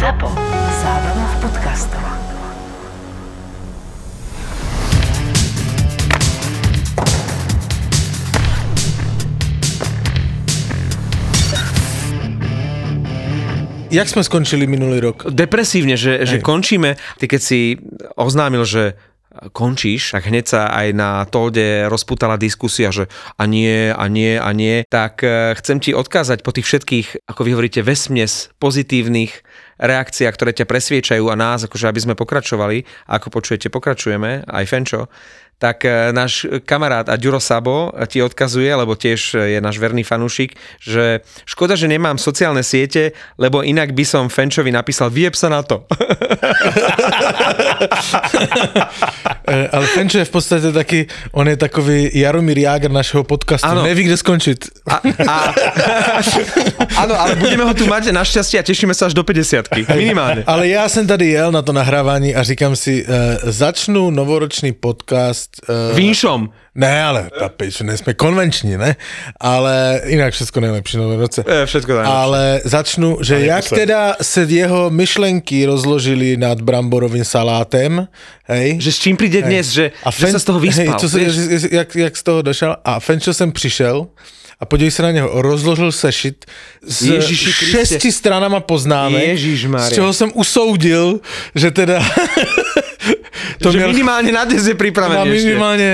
ZAPO. Zábrná v podcastov. Jak sme skončili minulý rok? Depresívne, že, že končíme. Ty keď si oznámil, že končíš, tak hneď sa aj na Tolde rozputala diskusia, že a nie, a nie, a nie. Tak eh, chcem ti odkázať po tých všetkých, ako vy hovoríte, vesmies pozitívnych reakciách, ktoré ťa presviečajú a nás, akože aby sme pokračovali, a ako počujete, pokračujeme, aj Fenčo, tak e, náš kamarát a Ďuro Sabo ti odkazuje, lebo tiež je náš verný fanúšik, že škoda, že nemám sociálne siete, lebo inak by som Fenčovi napísal vyjeb sa na to. E, Ale Fenčo je v podstate taký, on je takový Jaromír Jágr našeho podcastu. Áno. Neví, kde skončiť. A, a, áno, ale budeme ho tu mať našťastie a tešíme sa až do 50 minimálne. Ale já jsem tady jel na to nahrávání a říkám si, uh, začnu novoročný podcast. Uh, Vínšom. Ne, ale ta pič, nejsme konvenční, ne? Ale jinak všechno nejlepší nové roce. E, všetko najlepšie. Ale začnu, že jak teda se jeho myšlenky rozložili nad bramborovým salátem, hej? Že s čím príde dnes, že, že sa z toho vyspal. Hej, se, vieš? jak, jak z toho došel. A Fenčo jsem přišel a podívej se na něho, rozložil sešit s Ježiši Kriste. šesti stranama poznámek, z čeho jsem usoudil, že teda to že měl minimálne na dnes je ešte. minimálne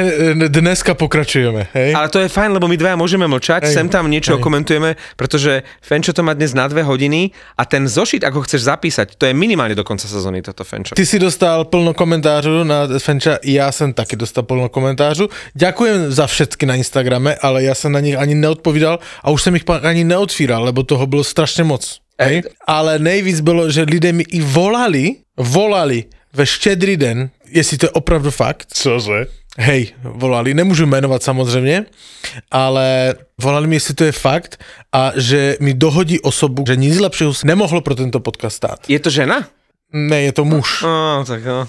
e, dneska pokračujeme, hej? Ale to je fajn, lebo my dvaja môžeme mlčať, Hej. sem tam niečo Hej. komentujeme, pretože Fenčo to má dnes na dve hodiny a ten zošit, ako chceš zapísať, to je minimálne do konca sezóny toto Fenčo. Ty si dostal plno komentářů na Fenča, já jsem taky dostal plno komentářů. Ďakujem za všetky na Instagrame, ale já jsem na nich ani neodpovídal a už jsem ich ani neotvíral, lebo toho bylo strašně moc. Hej? Ale nejvíc bylo, že lidé mi i volali, volali ve štědrý den, jestli to je opravdu fakt, Cože? hej, volali, nemůžu jmenovat samozřejmě, ale volali mi, jestli to je fakt a že mi dohodí osobu, že nic lepšího nemohlo pro tento podcast stát. Je to žena? Ne, je to muž. No, tak no.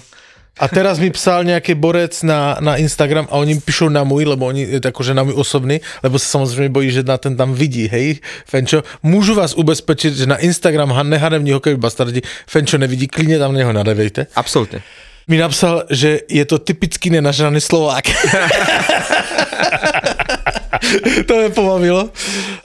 A teraz mi psal nejaký borec na, na Instagram a oni píšou na môj, lebo oni je akože na môj osobný, lebo sa samozrejme bojí, že na ten tam vidí, hej, Fenčo. Môžu vás ubezpečiť, že na Instagram Han nehanební hokej bastardi Fenčo nevidí, klidne tam neho nadevejte. Absolutne. Mi napsal, že je to typický nenažraný Slovák. to mě pobavilo.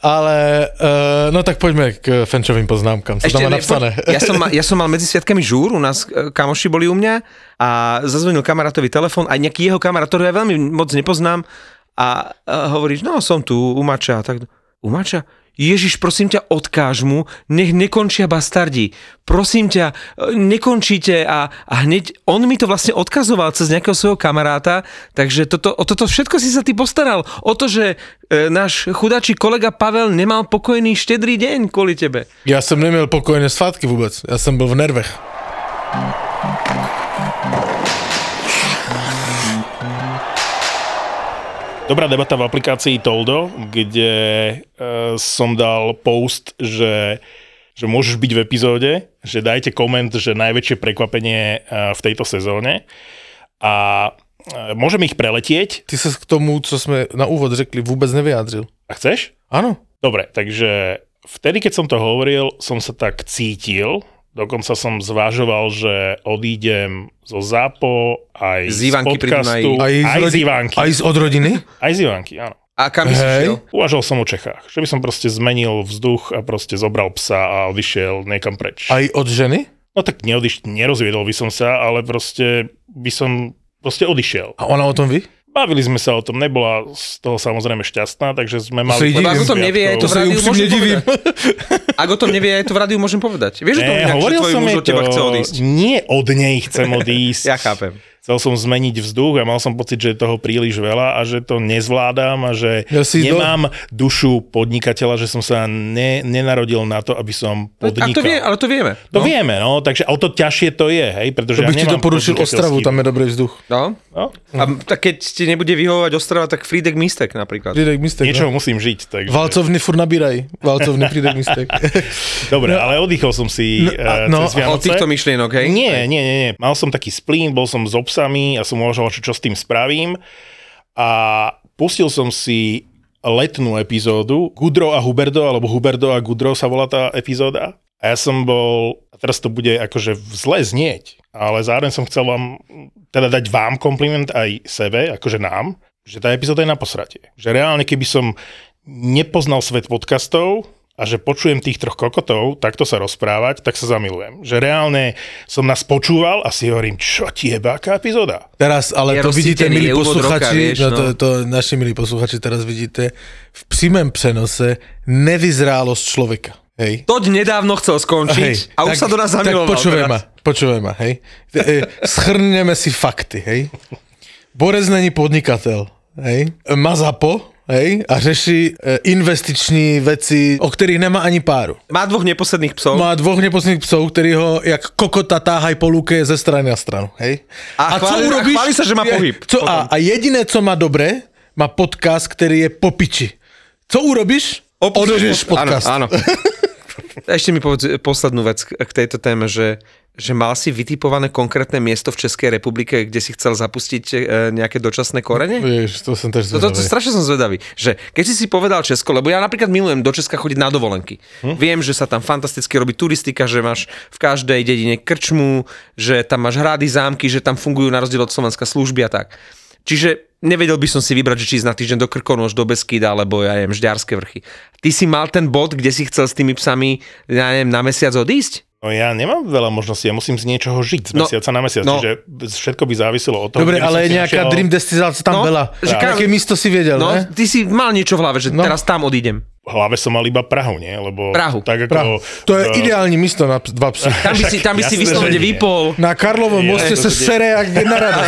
Ale, uh, no tak poďme k Fenčovým poznámkám. Co tam napsané? ja, som mal, ja som mal medzi sviatkami žúr, u nás e, kamoši boli u mňa a zazvonil kamarátovi telefon, aj nejaký jeho kamarát, ktorého ja veľmi moc nepoznám a, a hovoríš, no som tu u Mača, a tak u Mača? Ježiš, prosím ťa, odkáž mu, nech nekončia bastardi. Prosím ťa, e, nekončíte a, a hneď on mi to vlastne odkazoval cez nejakého svojho kamaráta, takže toto, o toto všetko si sa ty postaral. O to, že e, náš chudáčí kolega Pavel nemal pokojný štedrý deň kvôli tebe. Já jsem neměl pokojné svátky vůbec. Já jsem byl v nervech. Dobrá debata v aplikácii Toldo, kde e, som dal post, že, že môžeš byť v epizóde, že dajte koment, že najväčšie prekvapenie e, v tejto sezóne. A e, môžeme ich preletieť. Ty se k tomu, co jsme na úvod řekli, vůbec nevyjádřil. A chceš? Ano. Dobre, takže vtedy, keď som to hovoril, som sa tak cítil. Dokonca som zvažoval, že odídem zo ZAPO, aj Z z, podcastu, Aj z, aj z Ivanky. aj z od rodiny? Aj z Ivanky, áno. A kam si šiel? Uvažoval som o Čechách, že by som proste zmenil vzduch a proste zobral psa a odišiel niekam preč. Aj od ženy? No tak neodiš, nerozviedol by som sa, ale proste by som proste odišiel. A ona o tom ví? Bavili sme sa o tom, nebola z toho samozrejme šťastná, takže sme mali... ak o tom nevie, aj to v rádiu môžem divím. povedať. Ak o tom nevie, aj to v rádiu môžem povedať. Vieš o tom Ne, inak, že hovoril tvoj som muž od teba to, chce odísť? Nie od nej chcem odísť. Ja chápem. Chcel som zmeniť vzduch a mal som pocit, že je toho príliš veľa a že to nezvládam a že Ja si do- nemám dušu podnikateľa, že som sa ne, nenarodil na to, aby som A podnikal. to, vie, ale to vieme. To no. vieme, no, takže o to ťažšie to je, hej, pretože To bych ja ti nemám doporučil podnikateľský- Ostravu, tam je dobrý vzduch. No. No, A tak keď ti nebude vyhovovať Ostrava, tak Frídek Mistek napríklad. Prídek mistek. niečo No. musím žiť, takže... Valcovny furt nabíraj. Valcovny prídek mistek. Dobre, ale oddychol som si No, no, a- uh, no, cez Od Vianoce. týchto myšlienok, hej? Nie, nie, nie, nie. Mal som taký splín, bol som s obsami a som uvažoval, čo, čo s tým spravím. A pustil som si letnú epizódu Gudro a Huberdo, alebo Huberdo a Gudro sa volá tá epizóda. A ja som bol, teraz to bude akože zle znieť, ale zároveň som chcel vám, teda dať vám kompliment aj sebe, akože nám, že tá epizóda je na posratie. Že reálne, keby som nepoznal svet podcastov, a že počujem tých troch kokotov takto sa rozprávať, tak sa zamilujem. Že reálne som nás počúval a si hovorím, čo ti je, aká epizóda? Teraz, ale Je to vidíte, milí úvod roka, posluchači, vieš, no, no. to, to naši milí posluchači teraz vidíte, v přímém přenose nevyzrálosť človeka. Hej. Toď nedávno chcel skončiť a už sa do nás zamiloval. Tak počúvaj ma, počúvaj ma, hej. E, Schrneme si fakty, hej. Borec není podnikateľ, hej. Má zapo, hej, a řeší e, investiční veci, o ktorých nemá ani páru. Má dvoch neposledných psov. Má dvoch neposledných psov, ktorí ho jak kokota táhaj po lúke ze strany na stranu, hej. A chváli- a chváli sa, že má pohyb Co, a, a jediné, co má dobré, má podcast, ktorý je po piči. Co urobíš? Odežeš podcast. Áno, áno. Ešte mi povedz poslednú vec k tejto téme, že, že mal si vytipované konkrétne miesto v Českej republike, kde si chcel zapustiť e, nejaké dočasné korene? Vieš, to som tiež To, to, to zvedavý. strašne som zvedavý, že keď si si povedal Česko, lebo ja napríklad milujem do Česka chodiť na dovolenky. Hm? Viem, že sa tam fantasticky robí turistika, že máš v každej dedine krčmu, že tam máš hrady, zámky, že tam fungujú na rozdiel od Slovenska služby a tak. Čiže nevedel by som si vybrať, že či ísť na týždeň do Krkonoš, do Beskýda, alebo ja neviem, Žďarské vrchy. Ty si mal ten bod, kde si chcel s tými psami, ja neviem, na mesiac odísť? No ja nemám veľa možností, ja musím z niečoho žiť z No, mesiaca na mesiac, no. čiže všetko by záviselo od toho, Dobre, ale nejaká našiel- dream destinácia tam No, bola. že ka- Aké místo si vedel, No, ne? ty si mal niečo v hlave, že No. teraz tam odídem. Hlave som mal iba Prahu, nie? Lebo Prahu. Tak ako, Prahu. To je v- ideálne místo na dva psy. Tam by si, tam by si vyslovene vypol. Na Karlovom Je, moste to sa bude- sere jak jedna rada.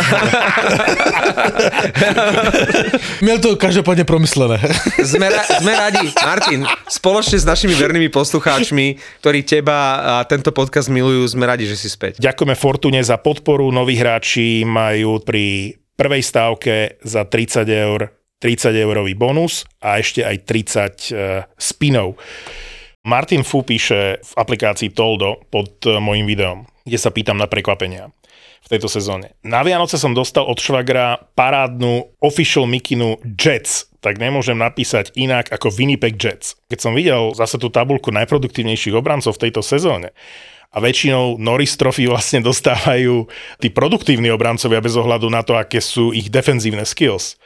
Miel to každopádne promyslené. Sme, ra- sme radi, Martin, spoločne s našimi vernými poslucháčmi, ktorí teba a tento podcast milujú, sme radi, že si späť. Ďakujeme Fortune za podporu. Noví hráči majú pri prvej stávke za 30 eur 30 eurový bonus a ešte aj 30 uh, spinov. Martin Fu píše v aplikácii Toldo pod uh, mojim videom, kde sa pýtam na prekvapenia v tejto sezóne. Na Vianoce som dostal od švagra parádnu official mikinu Jets, tak nemôžem napísať inak ako Winnipeg Jets. Keď som videl zase tú tabulku najproduktívnejších obrancov v tejto sezóne, a väčšinou Norris Trophy vlastne dostávajú tí produktívni obrancovia bez ohľadu na to, aké sú ich defenzívne skills.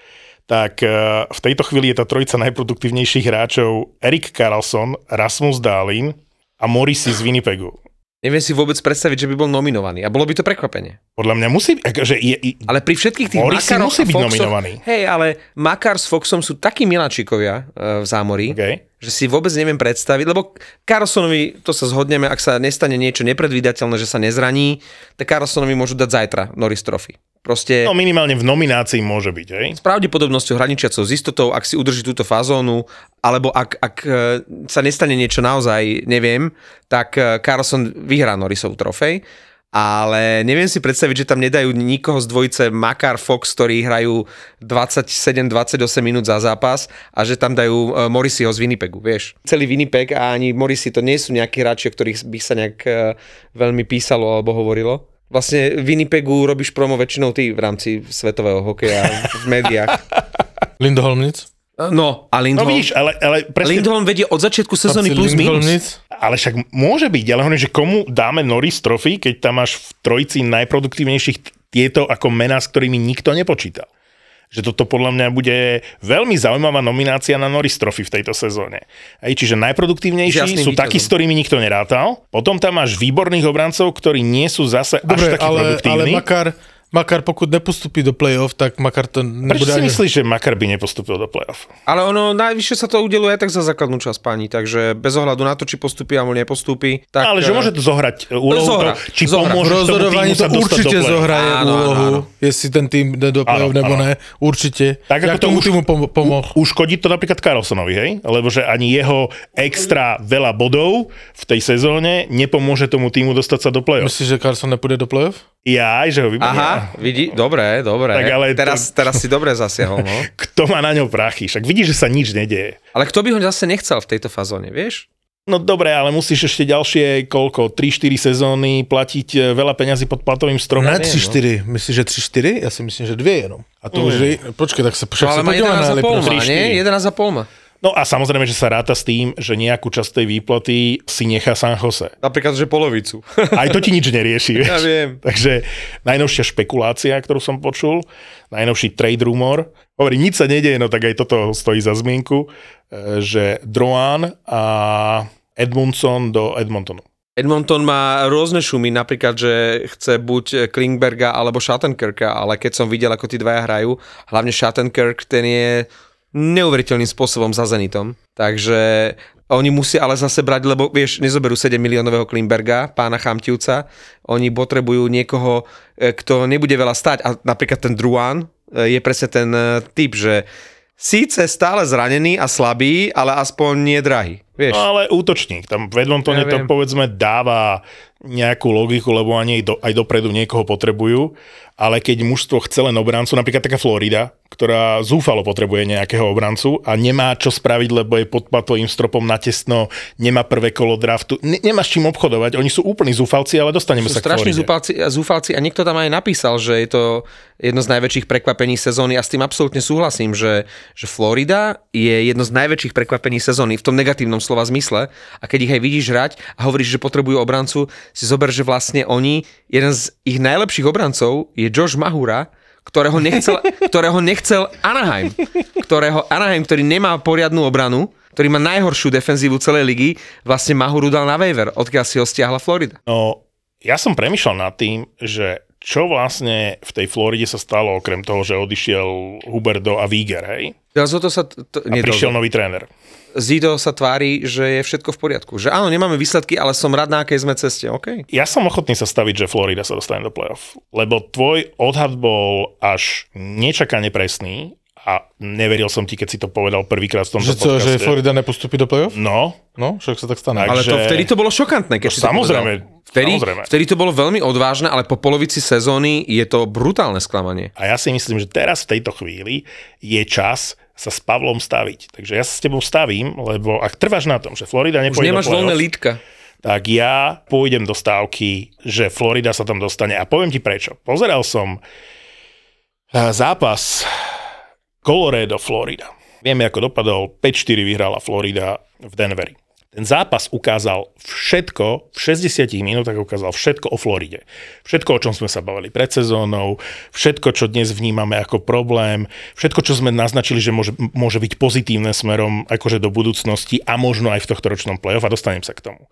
Tak eh, v tejto chvíli je tá trojica najproduktívnejších hráčov Erik Karlsson, Rasmus Dahlin a Morrissey z Winnipegu. Neviem si vôbec predstaviť, že by bol nominovaný. A bolo by to prekvapenie. Podľa mňa musí, akože je, je, Ale pri všetkých tých Morrissey Makaroch musí byť Foxoch- nominovaný. Hej, ale Makar s Foxom sú takí miláčikovia e, v zámorí, okay. že si vôbec neviem predstaviť, lebo Carlsonovi, to sa zhodneme, ak sa nestane niečo nepredvídateľné, že sa nezraní, tak Carlsonovi môžu dať zajtra Norris Trophy. Proste no minimálne v nominácii môže byť, hej? s pravdepodobnosťou hraničiacou s istotou, ak si udrží túto fazónu, alebo ak, ak e, sa nestane niečo naozaj, neviem, tak e, Carlson vyhrá Norrisov trofej. Ale neviem si predstaviť, že tam nedajú nikoho z dvojice Makar Fox, ktorí hrajú 27-28 minút za zápas a že tam dajú e, Morrisseyho z Winnipegu, vieš. Celý Winnipeg a ani Morrissey to nie sú nejakí hráči, o ktorých by sa nejak veľmi písalo alebo hovorilo. Vlastne Winnipegu robíš promo väčšinou ty v rámci svetového hokeja v médiách. Lindholmnic. No, a No Lindholm, vidíš, ale, ale presne, Lindholm vedie od začiatku sezóny plus minus. Lindholmnic. ale však môže byť, ale hovorím, že komu dáme Norris Trophy, keď tam máš v trojici najproduktívnejších tieto ako mená, s ktorými nikto nepočítal. Že toto podľa mňa bude veľmi zaujímavá nominácia na Norris Trophy v tejto sezóne. Hej, čiže najproduktívnejší Jasným sú takí, s ktorými nikto nerátal. Potom tam máš výborných obrancov, ktorí nie sú zase Dobre, až takí ale, ale produktívni. Makar, Makar, pokud nepostupí do play-off, tak Makar to Prečo nebude si ani... myslíš, že Makar by nepostupil do play-off? Ale ono najvyššie sa to udeluje aj tak za základnú časť pani, takže bez ohľadu na to, či postupí alebo nepostupí. Tak, ale že eh, môže to zohrať uh, úlohu, zohra, to, či zohra. pomôže rozhodovaní to určite zohraje Áno, úlohu, áno, áno. jestli ten tým jde do play-off Áno, nebo áno. ne, určite. Tak ako Jak to už- týmu pom- pomohl. uškodí to napríklad Karlsonovi, hej? Lebo že ani jeho extra veľa bodov v tej sezóne nepomôže tomu týmu dostať sa do play-off. Myslíš, že Carson nepôjde do play-off? Ja aj, že ho vymenia. Aha, vidí, dobre, dobre. Tak ale to- teraz, teraz si dobre zasiahol, no. Kto má na ňom prachy? Však vidíš, že sa nič nedieje. Ale kto by ho zase nechcel v tejto fazóne, vieš? No dobre, ale musíš ešte ďalšie, koľko, 3-4 sezóny platiť e, veľa peňazí pod platovým stromom. Ne, neviem, 3-4. Myslíš, že 3-4? Ja si myslím, že dve jenom. A to už je... Počkej, tak sa No, však ale sa má podívame na 11,5 má, nie? 11,5 má. No a samozrejme, že sa ráta s tým, že nejakú časť tej výplaty si nechá San Jose. Napríklad, že polovicu. Aj to ti nič nerieši, vieš. Ja viem. Takže najnovšia špekulácia, ktorú som počul, najnovší trade rumor, hovorí, nič sa nedieje, no tak aj toto stojí za zmienku, e, že Droan a Edmundson do Edmontonu. Edmonton má rôzne šumy, napríklad, že chce buď Klingberga alebo Shattenkirka, ale keď som videl, ako tí dvaja hrajú, hlavne Shattenkirk, ten je neuveriteľným spôsobom za Zenitom. Takže oni musia ale zase brať, lebo vieš, nezoberú 7 miliónového Klimberga, pána Chamtivca, oni potrebujú niekoho, e, kto nebude veľa stať a napríklad ten Druan e, je presne ten e, typ, že síce stále zranený a slabý, ale aspoň nie drahý. Vieš? No ale útočník, tam v Edmontone Ja to viem. povedzme dáva nejakú logiku, lebo ani aj, do, aj dopredu niekoho potrebujú, ale keď mužstvo chce len obrancu, napríklad taká Florida, ktorá zúfalo potrebuje nejakého obrancu a nemá čo spraviť, lebo je pod platovým stropom natesno, nemá prvé kolo draftu, ne, nemá s čím obchodovať, oni sú úplní zúfalci, ale dostaneme Sú sa k strašní zúfalci, zúfalci a niekto tam aj napísal, že je to jedno z najväčších prekvapení sezóny a s tým absolútne súhlasím, že, že Florida je jedno z najväčších prekvapení sezóny v tom negatívnom slova zmysle a keď ich aj vidíš hrať a hovoríš, že potrebujú obrancu, si zober, že vlastne oni, jeden z ich najlepších obrancov je Josh Mahura, ktorého nechcel, ktorého nechcel Anaheim, ktorého Anaheim, ktorý nemá poriadnu obranu, ktorý má najhoršiu defenzívu celej ligy, vlastne Mahuru dal na waiver, odkiaľ si ho stiahla Florida. No, ja som premyšľal nad tým, že čo vlastne v tej Floride sa stalo, okrem toho, že odišiel Huberdo a Víger, hej? Zoto sa... T- t- A prišiel nový tréner. Zido sa tvári, že je všetko v poriadku. Že áno, nemáme výsledky, ale som rád, na akej sme ceste. OK. Ja som ochotný sa staviť, že Florida sa dostane do playoff. Lebo tvoj odhad bol až nečakane presný a neveril som ti, keď si to povedal prvýkrát v tomto Že co, že podcaste. Florida nepostupí do play-off? No, No, však sa tak stane. Ale to vtedy to bolo šokantné, keď No si to samozrejme, povedal. Vtedy, samozrejme. vtedy to bolo veľmi odvážne, ale po polovici sezóny je to brutálne sklamanie. a ja si myslím, že teraz v tejto chvíli je čas sa s Pavlom staviť. Takže ja sa s tebou stavím, lebo ak trváš na tom, že Florida Už nepôjde nemáš do voľné lítka. tak ja pôjdem do stávky, že Florida sa tam dostane. A poviem ti prečo. Pozeral som eh, zápas Colorado, Florida. Vieme, ako dopadol. 5-4 vyhrala Florida v Denveri. Ten zápas ukázal všetko, v 60 minútach ukázal všetko o Floride. Všetko, o čom sme sa bavili pred sezónou, všetko, čo dnes vnímame ako problém, všetko, čo sme naznačili, že môže, môže byť pozitívne smerom akože do budúcnosti a možno aj v tohto ročnom play-off a dostanem sa k tomu.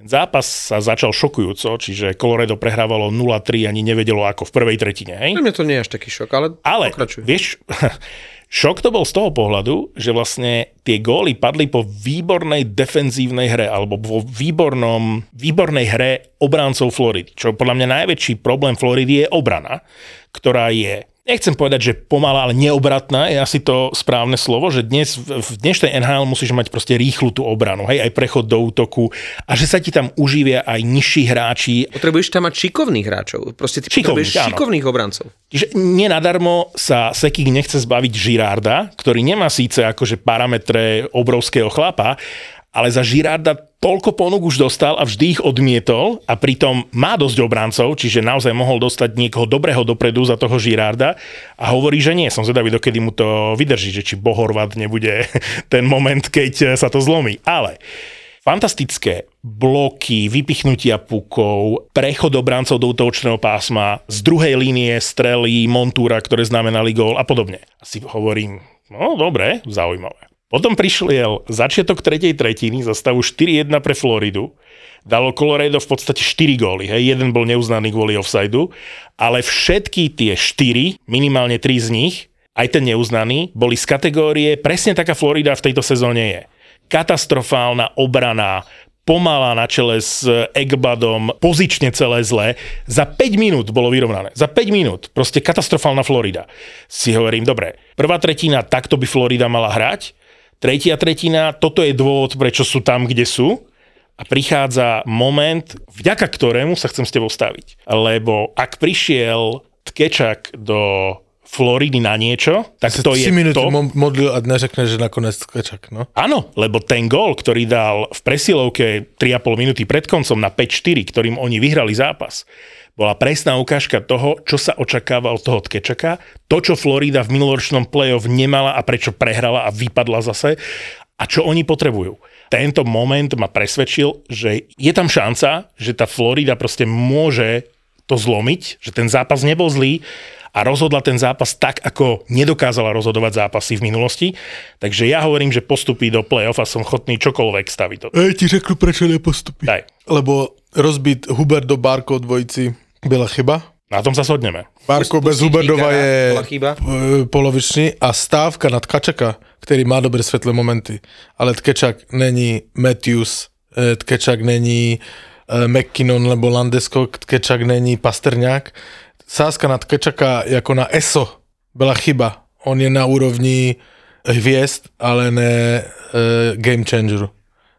Ten zápas sa začal šokujúco, čiže Colorado prehrávalo 0-3, ani nevedelo ako v prvej tretine. Hej? Pre mňa to nie je až taký šok, ale, Ale pokračuj. vieš, šok to bol z toho pohľadu, že vlastne tie góly padli po výbornej defenzívnej hre alebo vo výbornom, výbornej hre obráncov Floridy. Čo podľa mňa najväčší problém Floridy je obrana, ktorá je nechcem povedať, že pomalá, ale neobratná je asi to správne slovo, že dnes v dnešnej NHL musíš mať proste rýchlu tú obranu, hej, aj prechod do útoku a že sa ti tam uživia aj nižší hráči, Potrebuješ tam mať šikovných hráčov. Proste ty Šikovných, potrebuješ áno. šikovných obrancov. Čiže nenadarmo sa Sekik nechce zbaviť Žirárda, ktorý nemá síce akože parametre obrovského chlapa, ale za Žirárda toľko ponúk už dostal a vždy ich odmietol a pritom má dosť obrancov, čiže naozaj mohol dostať niekoho dobrého dopredu za toho Žirárda a hovorí, že nie. Som zvedavý, dokedy mu to vydrží, že či Bohorvat nebude ten moment, keď sa to zlomí. Ale fantastické bloky, vypichnutia pukov, prechod obrancov do útočného pásma, z druhej línie strely, montúra, ktoré znamenali gól a podobne. A si hovorím, no dobre, zaujímavé. Potom prišiel začiatok tretej tretiny za stavu 4-1 pre Floridu. Dalo Colorado v podstate 4 góly. Hej. Jeden bol neuznaný kvôli offsideu, ale všetky tie 4, minimálne 3 z nich, aj ten neuznaný, boli z kategórie, presne taká Florida v tejto sezóne je. Katastrofálna obrana, pomalá na čele s Egbadom, pozične celé zlé. Za 5 minút bolo vyrovnané. Za 5 minút. Proste katastrofálna Florida. Si hovorím, dobre, prvá tretina, takto by Florida mala hrať. Tretia tretina, toto je dôvod, prečo sú tam, kde sú. A prichádza moment, vďaka ktorému sa chcem s tebou staviť. Lebo ak prišiel Tkečak do Floridy na niečo, tak to je 3 minúty to... mo- modlil a neřekne, že nakonec skečak, no. Áno, lebo ten gól, ktorý dal v presilovke 3,5 minúty pred koncom na 5-4, ktorým oni vyhrali zápas, bola presná ukážka toho, čo sa očakáva od toho Tkečaka, to, čo Florida v minuloročnom playoff nemala a prečo prehrala a vypadla zase. a čo oni potrebujú. Tento moment ma presvedčil, že je tam šanca, že tá Florida proste môže to zlomiť, že ten zápas nebol zlý a rozhodla ten zápas tak, ako nedokázala rozhodovať zápasy v minulosti. Takže ja hovorím, že postupí do play-off a som chotný čokoľvek staviť. Ej, ti řeknu, prečo nepostupí. Daj. Lebo rozbit Huber do Barko dvojici byla chyba. Na tom sa shodneme. Barko bez Huberdova je chyba. e, polovičný a stávka nad Kačaka, který má dobré svetlé momenty, ale Tkečak není Matthews, e, Tkečak není e, McKinnon nebo Landesko, Tkečak není Pasterňák. Sázka na Tkečaka jako na ESO byla chyba. On je na úrovni hviezd, ale ne e, game changeru.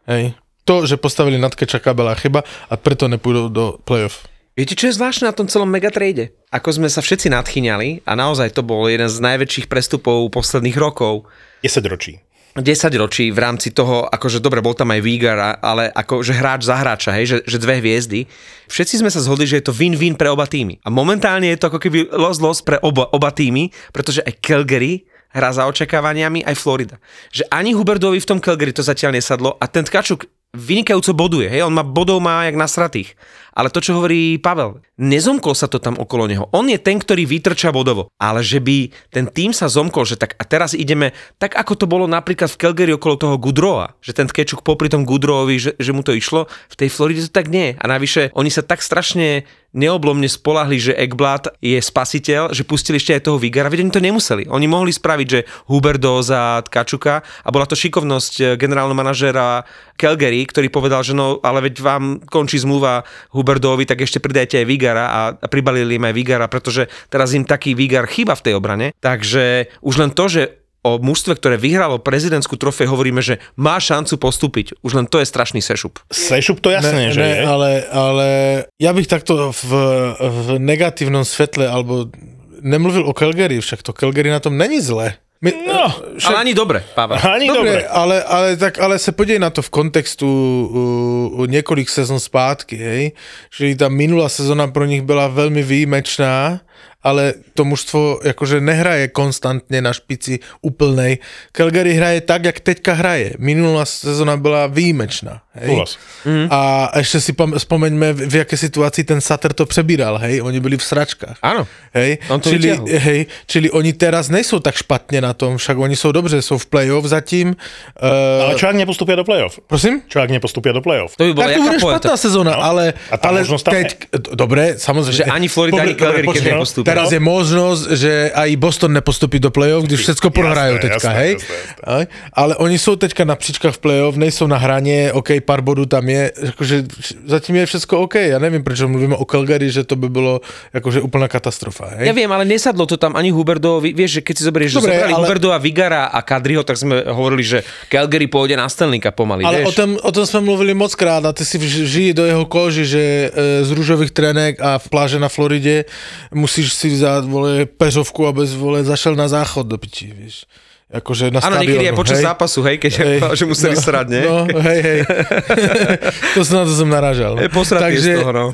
Hej. To, že postavili na Tkečaka, byla chyba a preto nepůjdou do playoff. Viete, čo je zvláštne na tom celom megatrade? Ako sme sa všetci nadchyňali a naozaj to bol jeden z najväčších prestupov posledných rokov. 10 ročí. 10 ročí v rámci toho, akože dobre, bol tam aj Vigar, ale akože hráč za hráča, hej, že, že dve hviezdy. Všetci sme sa zhodli, že je to win-win pre oba týmy. A momentálne je to ako keby los-los pre oba, oba týmy, pretože aj Calgary hrá za očakávaniami, aj Florida. Že ani Huberdovi v tom Calgary to zatiaľ nesadlo a ten Tkačuk vynikajúco boduje, hej, on má bodov má jak nasratých. Ale to, čo hovorí Pavel, nezomkol sa to tam okolo neho. On je ten, ktorý vytrča bodovo. Ale že by ten tým sa zomkol, že tak a teraz ideme, tak ako to bolo napríklad v Calgary okolo toho Gudroa, že ten Tkečuk popri tom Gudrovi, že, že mu to išlo, v tej Floride to tak nie. A navyše, oni sa tak strašne neoblomne spolahli, že Ekblad je spasiteľ, že pustili ešte aj toho Vigara, veď oni to nemuseli. Oni mohli spraviť, že Huberdo za Tkačuka a bola to šikovnosť eh, generálneho manažéra Calgary, ktorý povedal, že no, ale veď vám končí zmluva Huberdovi, tak ešte pridajte aj Vigara a, a pribalili im aj Vigara, pretože teraz im taký Vigar chýba v tej obrane. Takže už len to, že o mužstve, ktoré vyhralo prezidentskú trofej, hovoríme, že má šancu postúpiť. Už len to je strašný sešup. Sešup to jasné, ne, že ne, je. ale, ale ja bych takto v, v negatívnom svetle, alebo nemluvil o Calgary, však to Calgary na tom není zle. My, No, Ale ani dobre, Pavel. Ani dobre. Dobre, ale, ale, tak, ale se podívej na to v kontextu uh, několik sezon zpátky, hej? Že ta minulá sezona pro nich byla velmi výjimečná, ale to mužstvo jakože nehraje konstantně na špici úplnej. Calgary hraje tak, jak teďka hraje. Minulá sezona byla výjimečná. Hej? Súhlas. A ještě si pam- vzpomeňme, v, v jaké situaci ten Sutter to přebíral, hej? Oni byli v sračkách. Áno. Hej, On to čili, vyťahol. hej, čili oni teraz nejsou tak špatně na tom, však oni jsou dobře, jsou v playoff zatím. Uh, Ale čo ak nepostupia do play-off? prosím? Čo ak nepostupia do play-off? To by bola Tak to bude poeta. špatná sezóna, ale, A tá ale možnosť tam teď, dobre, samozrejme. Že ani Florida, ani Calgary, keď Teraz je možnosť, že aj Boston nepostupí do play-off, když všetko prohrajú teďka, jasné, hej? jasné, jasné. Ale oni jsou teďka na příčkách v play-off, nejsou na hraně, OK, pár bodů tam je, akože zatím je všetko OK, ja nevím, prečo mluvíme o Calgary, že to by bylo akože úplná katastrofa, hej? Ja viem, ale nesadlo to tam ani Huberdovi. Vieš, že keď si zoberieš, Dobre, že zobrali ale- Huberdova, Vigara a Kadriho, tak sme hovorili, že Calgary pôjde na Stanleyka pomaly, Ale o vieš. tom, o tom jsme mluvili moc krát a ty si žijí do jeho koži, že e, z růžových trenek a v pláže na Floridě musíš si vzát, vole, peřovku, abys, vole, zašel na záchod do piči, víš. Jakože na Áno, niekedy aj počas hej. zápasu, hej, keď Hej. že museli no, srať, nie? No, hej, hej. to som na to som narážal. Je posratý Takže, z toho, no.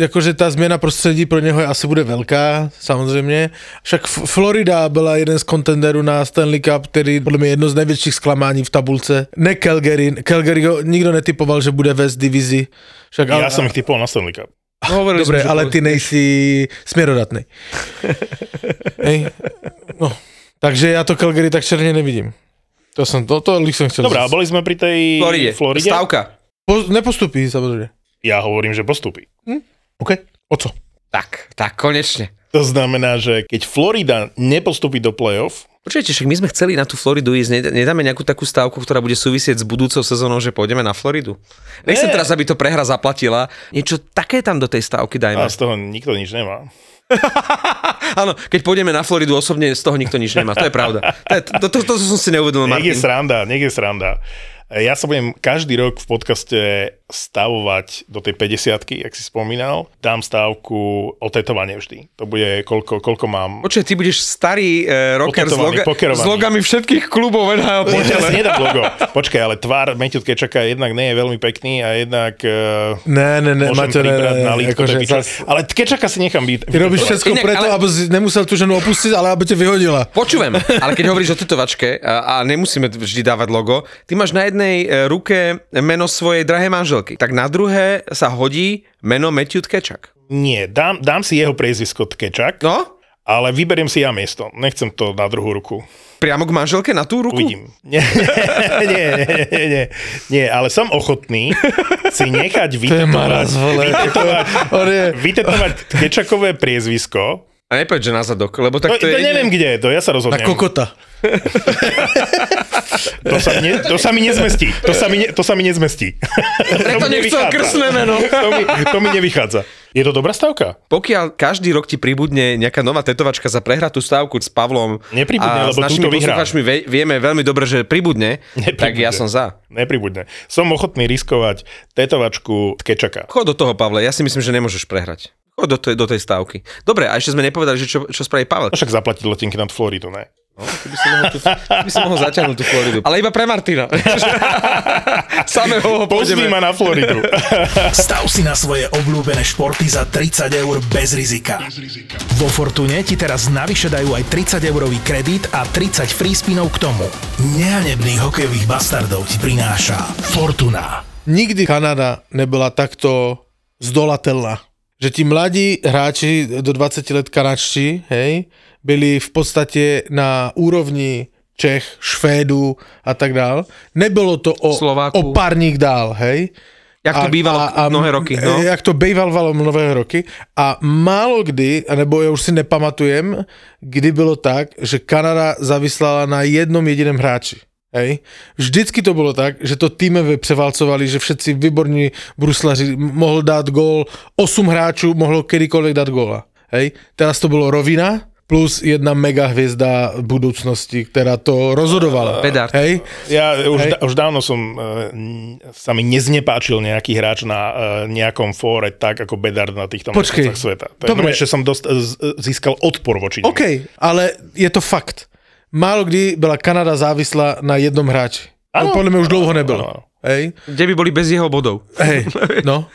jakože tá změna prostředí pro něho je asi bude velká, samozřejmě. Však Florida byla jeden z kontenderů na Stanley Cup, který podle mě je jedno z největších zklamání v tabulce. Ne Calgary. Calgary ho nikdo netypoval, že bude vést divizi. Však, Ja som ich typoval na Stanley Cup. No, hovorili Dobre, sme, ale ty nejsi směrodatný. Hej. No. Takže já to Calgary tak černě nevidím. To jsem, to, to jsem chtěl Dobrá, říct. boli sme pri tej Floride. Floride. Stavka. Po, nepostupí, samozřejmě. Ja hovorím, že postupí. OK. O co? Tak, tak, konečne. To znamená, že keď Florida nepostupí do play-off, Počujete, však my sme chceli na tú Floridu ísť, Ned- nedáme nejakú takú stávku, ktorá bude súvisieť s budúcou sezónou, že pôjdeme na Floridu. Nechcem teraz, aby to prehra zaplatila. Niečo také tam do tej stávky dajme. a z toho nikto nič nemá. Áno, keď pôjdeme na Floridu osobne, z toho nikto nič nemá. To je pravda. To, je, to, to, to, to som si neuvedomil, Martin. sranda, nech je sranda. Ja sa budem každý rok v podcaste stavovať do tej 50 jak si spomínal. Dám stávku o tetovanie vždy. To bude koľko, koľko mám. Počkaj, ty budeš starý uh, rocker s, loga- pokerovaný. s logami všetkých klubov NHL po Ja tele. logo. Počkaj, ale tvár Matthew Kečaka jednak nie je veľmi pekný a jednak uh, Ne, ne, ne, môžem Maťo, ne, ne, na lítko akože zas- Ale Kečaka si nechám byť. Ty robíš všetko Inak, preto, ale- aby si nemusel tú ženu opustiť, ale aby ťa vyhodila. Počúvam, ale keď hovoríš o tetovačke a, a nemusíme vždy dávať logo, ty máš na jednej e, ruke meno svojej drahej manželky, tak na druhé sa hodí meno Matthew Tkečak. Nie, dám, dám si jeho priezvisko Tkečak, No, ale vyberiem si ja miesto. Nechcem to na druhú ruku. priamo k manželke na tú ruku? Uvidím. Nie, nie, nie, nie, nie, ale som ochotný si nechať To vytetovať, vytetovať, On je... vytetovať Kečakové priezvisko. A nepoveď, že na zadok, lebo tak No, to to, je... neviem, kde je to, ja sa Na rozhodnem. kokota. To sa, ne, to sa mi nezmestí. To sa mi, ne, to sa mi nezmestí. Preto To mi nechcel nevychádza. krstné meno. To mi, to mi nevychádza. Je to dobrá stavka? Pokiaľ každý rok ti pribudne nejaká nová tetovačka za prehratú stávku s Pavlom Nepribudne, a lebo s našimi poslucháčmi vie, vieme veľmi dobre, že pribudne, Nepribudne. tak ja som za. Nepribudne. Som ochotný riskovať tetovačku Tkečaka. Chod do toho, Pavle, ja si myslím, že nemôžeš prehrať. Chod do, tej, do tej stávky. Dobre, a ešte sme nepovedali, že čo, čo spraví Pavel. No však zaplatiť letenky nad Floridu, ne? No, ty by si mohol, tu, mohol zatiahnuť tú Floridu. Ale iba pre Martina. Samého ho pôjdeme. ma na Floridu. Stav si na svoje obľúbené športy za 30 eur bez rizika. Vo Fortune ti teraz navyše dajú aj 30 eurový kredit a 30 free spinov k tomu. Nehanebných hokejových bastardov ti prináša Fortuna. Nikdy Kanada nebola takto zdolatelná. Že tí mladí hráči do 20 let kanadští, hej, byli v podstate na úrovni Čech, Švédu a tak dál. Nebylo to o, Slováku. o párník dál, hej. Jak to bývalo mnohé roky. No? Jak to bývalo mnohé roky. A málo kdy, nebo ja už si nepamatujem, kdy bylo tak, že Kanada zavyslala na jednom jediném hráči. Hej. Vždycky to bylo tak, že to týmové převalcovali, že všetci výborní bruslaři mohl dát gól, 8 hráčů mohlo kedykoľvek dát góla. Hej. Teraz to bylo rovina, plus jedna mega hviezda budúcnosti, ktorá to rozhodovala. Bedard. Hej. Ja už, Hej. da, už dávno som, uh, n- sa mi neznepáčil nejaký hráč na uh, nejakom fóre tak ako Bedard na týchto mestách sveta. To Dobre. je, že som dost, z, získal odpor voči nemu. OK, ale je to fakt. Málo kdy byla Kanada závislá na jednom hráči. Áno. To podľa mňa už dlouho nebylo. áno. Hej, Kde by boli bez jeho bodov. hej, no,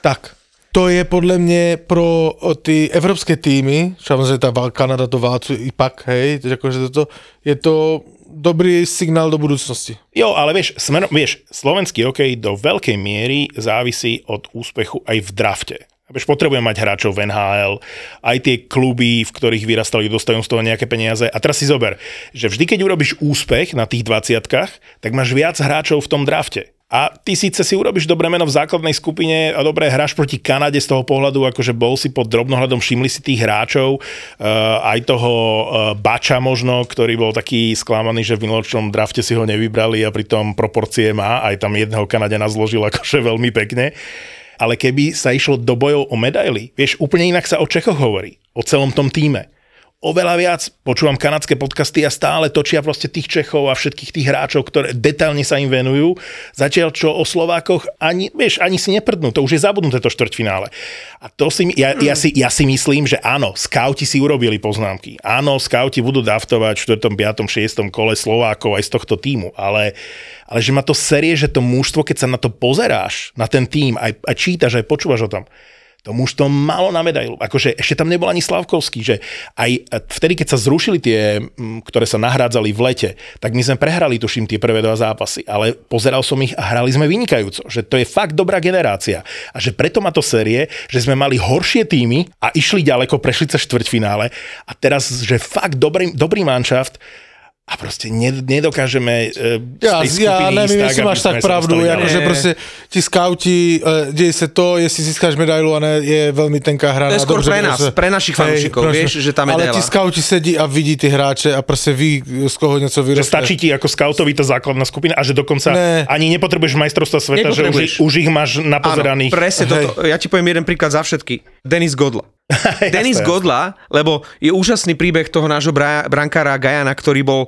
tak. To je podle mě pro ty evropské týmy, samozřejmě ta Kanada to válcuje i pak, hej, akože toto, je to dobrý signál do budúcnosti. Jo, ale vieš, smerom, vieš, slovenský hokej do veľkej miery závisí od úspechu aj v drafte. Vieš, potrebujem mať hráčov v NHL, aj tie kluby, v ktorých vyrastali, dostajú z toho nejaké peniaze. A teraz si zober, že vždy, keď urobíš úspech na tých 20 tak máš viac hráčov v tom drafte. A ty síce si urobíš dobré meno v základnej skupine a dobre hráš proti Kanade z toho pohľadu, akože bol si pod drobnohľadom, všimli si tých hráčov, uh, aj toho uh, Bača možno, ktorý bol taký sklamaný, že v minuloročnom drafte si ho nevybrali a pritom proporcie má, aj tam jedného Kanadiana zložil akože veľmi pekne. Ale keby sa išlo do bojov o medaily, vieš, úplne inak sa o Čechoch hovorí, o celom tom týme oveľa viac. Počúvam kanadské podcasty a stále točia proste tých Čechov a všetkých tých hráčov, ktoré detailne sa im venujú. Zatiaľ, čo o Slovákoch ani, vieš, ani si neprdnú. To už je zabudnuté to štvrťfinále. A to si, ja, ja, si, ja si myslím, že áno, skauti si urobili poznámky. Áno, skauti budú daftovať v 4., 5., 6. kole Slovákov aj z tohto týmu, ale, ale že ma to serie, že to mužstvo, keď sa na to pozeráš, na ten tým, aj, aj čítaš, aj počúvaš o tom, to mužstvo malo na medailu. Akože ešte tam nebol ani Slavkovský, že aj e, vtedy, keď sa zrušili tie, ktoré sa nahrádzali v lete, tak my sme prehrali, tuším, tie prvé dva zápasy, ale pozeral som ich a hrali sme vynikajúco, že to je fakt dobrá generácia. A že preto má to série, že sme mali horšie týmy a išli ďaleko, prešli cez štvrťfinále a teraz, že fakt dobrý, dobrý manšaft a proste ne, nedokážeme e, Ja, ja jestli aby máš sme tak sa pravdu, Nie. prostě ti skauti, uh, deje se to, jestli získáš medailu a ne, je veľmi tenká hra. To je skôr dobře, pre nás, pre našich fanúšikov, proste. vieš, že tá Ale medaila. ti skauti sedí a vidí ty hráče a prostě ví, z koho něco Že vyroste. stačí ti ako skautovi tá základná skupina a že dokonca Ne. ani nepotrebuješ majstrovstva sveta, že už, už ich máš Áno, napozeraných. presne Hej. toto. Ja ti poviem jeden príklad za všetky. Denis Godla. Denis. Godla, lebo je úžasný príbeh toho nášho bra- brankára Gajana, ktorý bol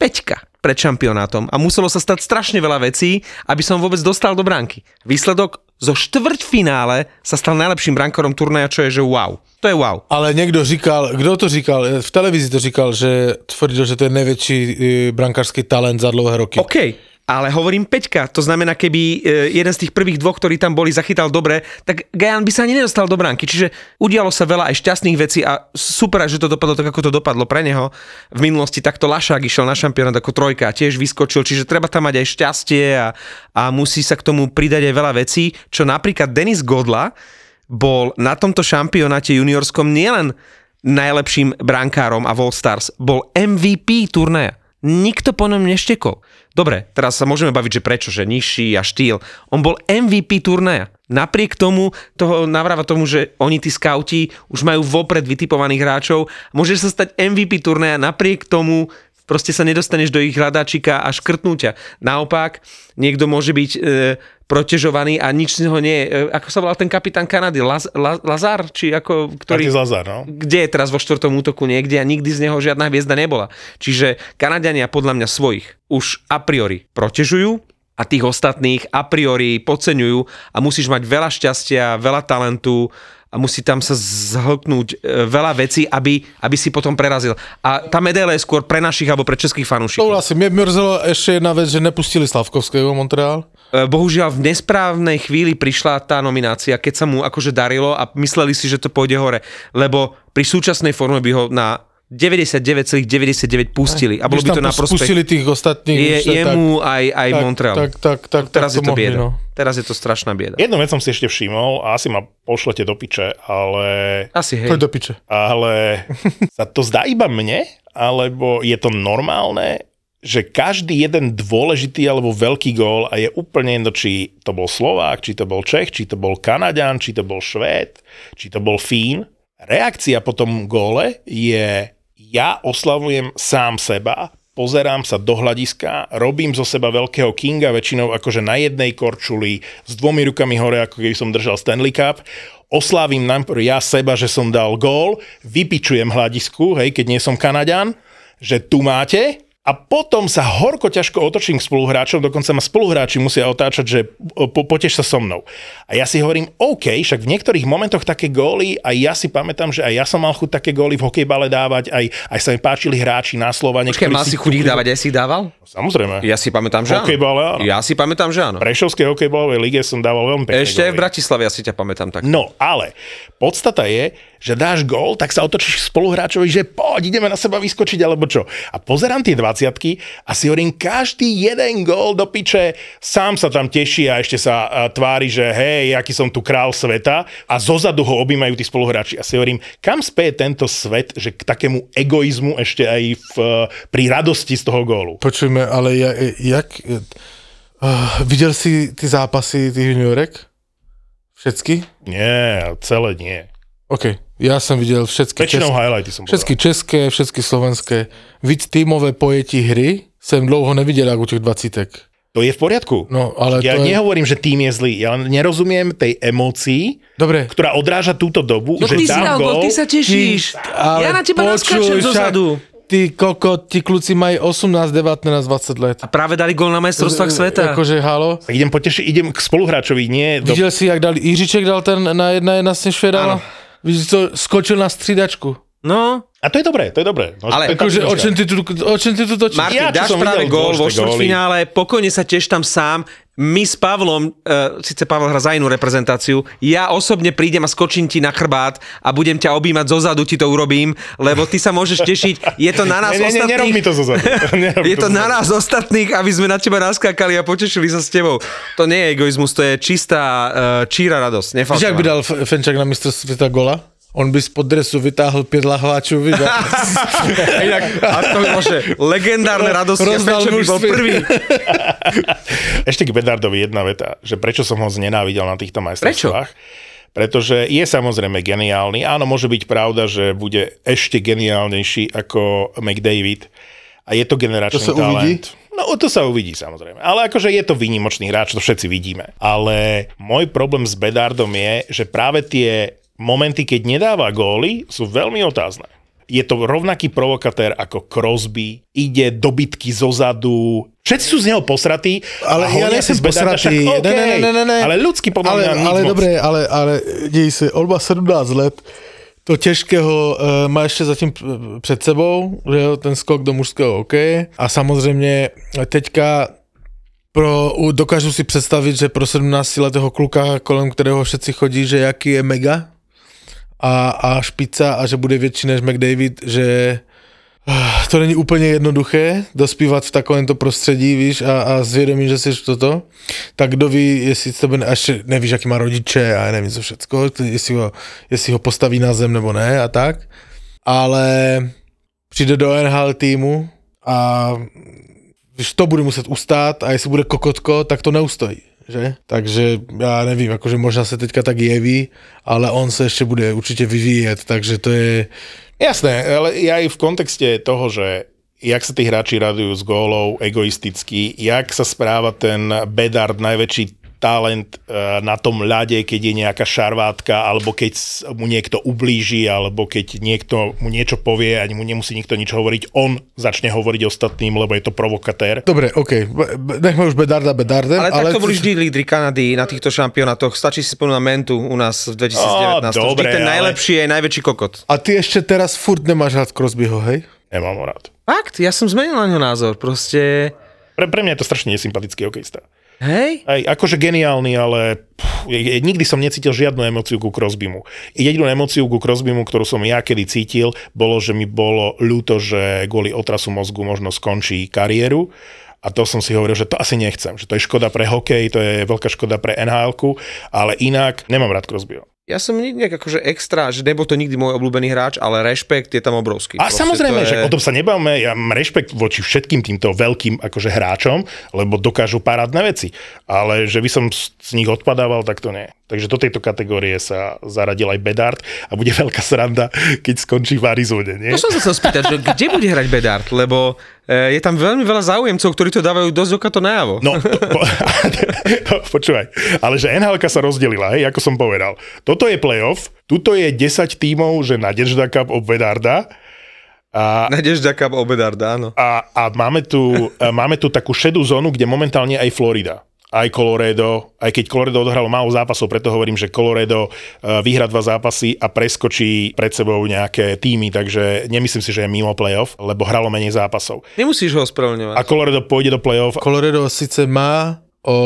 peťka pred šampionátom a muselo sa stať strašne veľa vecí, aby som vôbec dostal do bránky. Výsledok zo štvrťfinále sa stal najlepším brankárom turnaja, čo je, že wow. To je wow. Ale někdo říkal, kdo to říkal, v televizi to říkal, že tvrdil, že to je největší e, brankářský talent za dlouhé roky. OK, ale hovorím Peťka, to znamená, keby e, jeden z tých prvých dvoch, ktorí tam boli, zachytal dobre, tak Gajan by sa ani nedostal do bránky. Čiže udialo sa veľa aj šťastných vecí a super, že to dopadlo tak, ako to dopadlo pre neho. V minulosti takto Lašák išiel na šampionát ako trojka a tiež vyskočil, čiže treba tam mať aj šťastie a, a musí sa k tomu pridať aj veľa vecí, čo napríklad Denis Godla bol na tomto šampionáte juniorskom nielen najlepším brankárom a All Stars, bol MVP turnaja. Nikto po ňom neštekol. Dobre, teraz sa môžeme baviť, že prečo, že nižší a štýl. On bol MVP turnaja. Napriek tomu, toho navráva tomu, že oni tí skauti už majú vopred vytipovaných hráčov. Môže sa stať MVP turnaja napriek tomu, proste sa nedostaneš do ich hľadáčika a škrtnúťa. Naopak, niekto môže byť e, protežovaný a nič z neho nie je. E, ako sa volal ten kapitán Kanady? Laz, Laz, Lazar? Či ako, ktorý... Lazar, no. Kde je teraz vo štvrtom útoku niekde a nikdy z neho žiadna hviezda nebola. Čiže Kanadiania podľa mňa svojich už a priori protežujú a tých ostatných a priori podceňujú a musíš mať veľa šťastia, veľa talentu a musí tam sa zhlknúť e, veľa vecí, aby, aby si potom prerazil. A tá medaila je skôr pre našich alebo pre českých fanúšikov. Souhlasím, mě mrzelo ještě jedna věc, že nepustili Slavkovského Montreal. E, Bohužiaľ v nesprávnej chvíli prišla tá nominácia, keď sa mu akože darilo a mysleli si, že to pôjde hore, lebo pri súčasnej forme by ho na 99,99 pustili a bolo by to na prospech Pustili tých ostatných. je, jemu aj, aj tak, Montreal. Tak, tak, tak, Teraz tak je to mohli, bieda. No. Teraz je to strašná bieda. Jednu vec som si ešte všimol a asi ma pošlete do piče, ale, Asi hej. Poď do piče. ale sa to zdá iba mne, alebo je to normálne, že každý jeden dôležitý alebo veľký gól a je úplne jedno, či to bol Slovák, či to bol Čech, či to bol Kanaďan, či to bol Švéd, či to bol Fín. Reakcia po tom góle je ja oslavujem sám seba, pozerám sa do hľadiska, robím zo seba veľkého kinga, väčšinou akože na jednej korčuli, s dvomi rukami hore, ako keby som držal Stanley Cup, oslávim najprv ja seba, že som dal gól, vypičujem hľadisku, hej, keď nie som Kanaďan, že tu máte, a potom sa horko ťažko otočím k spoluhráčom, dokonca ma spoluhráči musia otáčať, že po, potež sa so mnou. A ja si hovorím, OK, však v niektorých momentoch také góly, aj ja si pamätám, že aj ja som mal chuť také góly v hokejbale dávať, aj, aj sa mi páčili hráči na slova. Počkaj, mal si chuť ich dávať, aj si ich dával? Samozrejme. Ja si pamätám, že. Hokejbale, áno. Ja si pamätám, že áno. Prešovskej hokejbalovej lige som dával veľmi pekné Ešte aj v góly. Bratislave ja si ťa pamätám tak. No, ale podstata je, že dáš gól, tak sa otočíš spoluhráčovi, že poď, ideme na seba vyskočiť, alebo čo. A pozerám tie 20 a si hovorím, každý jeden gól do piče, sám sa tam teší a ešte sa tvári, že hej, aký som tu král sveta a zozadu ho objímajú tí spoluhráči. A si hovorím, kam speje tento svet, že k takému egoizmu ešte aj v, pri radosti z toho gólu. Počujme, ale ja, jak... Uh, viděl jsi ty zápasy těch juniorek? Všecky? Nie, celé nie. OK, já jsem viděl všetky Väčšinou české, highlighty som všetky české, všetky slovenské. Víc týmové pojetí hry jsem dlouho neviděl, jak u těch dvacítek. To je v poriadku. No, ale ja to je... nehovorím, že tým je zlý. Ja len nerozumiem tej emócii, Dobre, ktorá odráža túto dobu, No že ty si dal gól. ty sa tešíš. ale Ja na teba však zozadu. Ty koko, ti kluci mají 18, 19, 20 let. A práve dali gól na majstrovstvách sveta. Jakože halo. Tak idem potešiť, idem k spoluhráčovi, nie do... Viděl jsi, jak dal Jiříček dal ten na jedna jedna s Švedala? Vidíš, to skočil na střídačku. No, A to je dobré, to je dobré. No, Ale to je Akože, o čem ty tu, o čem ty tu točíš? Martin, Ja, dáš práve gól vo štvrťfinále, pokojne sa tiež tam sám. My s Pavlom, uh, síce Pavel hrá za inú reprezentáciu, ja osobne prídem a skočím ti na chrbát a budem ťa objímať zozadu, ti to urobím, lebo ty sa môžeš tešiť. Je to na nás Ne, ne, ne, ostatných. nerob mi to zozadu. Je to zozadu. na nás ostatných, aby sme na teba naskákali a potešili sa s tebou. To nie je egoizmus, to je čistá uh, číra radosť. Víš, jak by dal F- Fenčák na mistr světa gola? On by spod dresu vytáhl pět lahváčů, víš? a- Inak, a to môže legendárne radosti Rozdal Fenčo by bol prvý. Ešte k Bedardovi jedna veta, že prečo som ho znenávidel na týchto majstrovstvách. Pretože je samozrejme geniálny. Áno, môže byť pravda, že bude ešte geniálnejší ako McDavid. A je to generačný To sa uvidí? talent. No to sa uvidí samozrejme. Ale akože je to výnimočný hráč, to všetci vidíme. Ale môj problém s Bedardom je, že práve tie momenty, keď nedáva góly, sú veľmi otázne. je to rovnaký provokatér ako Crosby, ide do bitky zo zadu, všetci sú z neho posratí. Ale ja si z Bedarda, posratý. však Ne, ne, ne, ne. Ale ľudský podľa ale, mňa nic ale moc. dobré, ale, ale dej se, on má 17 let, to těžkého uh, má ještě zatím před sebou, že jo, ten skok do mužského hokeje a samozřejmě teďka pro, dokážu si představit, že pro 17 letého kluka, kolem kterého všetci chodí, že jaký je mega a, a špica a že bude větší než McDavid, že ah, to není úplně jednoduché dospívat v takovémto prostředí, víš, a, a zvědomí, že jsi toto, tak kdo ví, jestli tebe, ne- a ještě nevíš, jaký má rodiče a nevím co všecko, jestli ho, jestli ho postaví na zem nebo ne a tak, ale přijde do NHL týmu a když to bude muset ustát a jestli bude kokotko, tak to neustojí. Že? Takže já nevím, jakože možná se teďka tak jeví, ale on se ještě bude určitě vyvíjet, takže to je, Jasné, ale ja aj v kontexte toho, že jak sa tí hráči radujú z gólov egoisticky, jak sa správa ten Bedard, najväčší talent eh, na tom ľade, keď je nejaká šarvátka, alebo keď mu niekto ublíži, alebo keď niekto mu niečo povie a mu nemusí nikto nič hovoriť, on začne hovoriť ostatným, lebo je to provokatér. Dobre, OK, nechme už Bedarda Bedardem, Ale, ale, ale takto boli vždy lídry Kanady na týchto šampionátoch. Stačí si spomenúť na Mentu u nás v 2019. Á, dobre, vždy ten ale- najlepší je najväčší kokot. A ty ešte teraz furt nemáš rád Crosbyho, hej? Nemám ho rád. Fakt, ja som zmenil na ňo názor. Proste, Pre, pre mňa je to strašne nesympatický hokejista. Hej, Aj akože geniálny, ale pff, nikdy som necítil žiadnu emóciu ku Crosbymu. Jedinú emóciu ku Crosbymu, ktorú som ja kedy cítil, bolo, že mi bolo ľúto, že kvôli otrasu mozgu možno skončí kariéru. A to som si hovoril, že to asi nechcem, že to je škoda pre hokej, to je veľká škoda pre nhl ale inak nemám rád Crosbyho. Ja som nejak akože extra, že nebol to nikdy môj obľúbený hráč, ale rešpekt je tam obrovský. A Proste samozrejme, to že o tom sa nebavme, ja mám rešpekt voči všetkým týmto veľkým akože hráčom, lebo dokážu parádne veci. Ale že by som z nich odpadával, tak to nie. Takže do tejto kategórie sa zaradil aj Bedard a bude veľká sranda, keď skončí v Arizone, nie? To som sa chcel spýtať, že kde bude hrať Bedard, lebo e, je tam veľmi veľa záujemcov, ktorí to dávajú dosť oka to najavo. No, po, počúvaj, ale že nhl sa rozdelila, hej, ako som povedal. Toto je playoff, tuto je 10 tímov, že Nadežda Cup od Bedarda a Nadežda Cup o Bedarda, áno. a, a máme, tu, a máme tu takú šedú zónu, kde momentálne aj Florida aj Colorado, aj keď Colorado odohralo málo zápasov, preto hovorím, že Colorado eh, vyhrá dva zápasy a preskočí pred sebou nejaké týmy, takže nemyslím si, že je mimo playoff, lebo hralo menej zápasov. Nemusíš ho ospravedlňovať. A Colorado pôjde do playoff, Colorado sice má o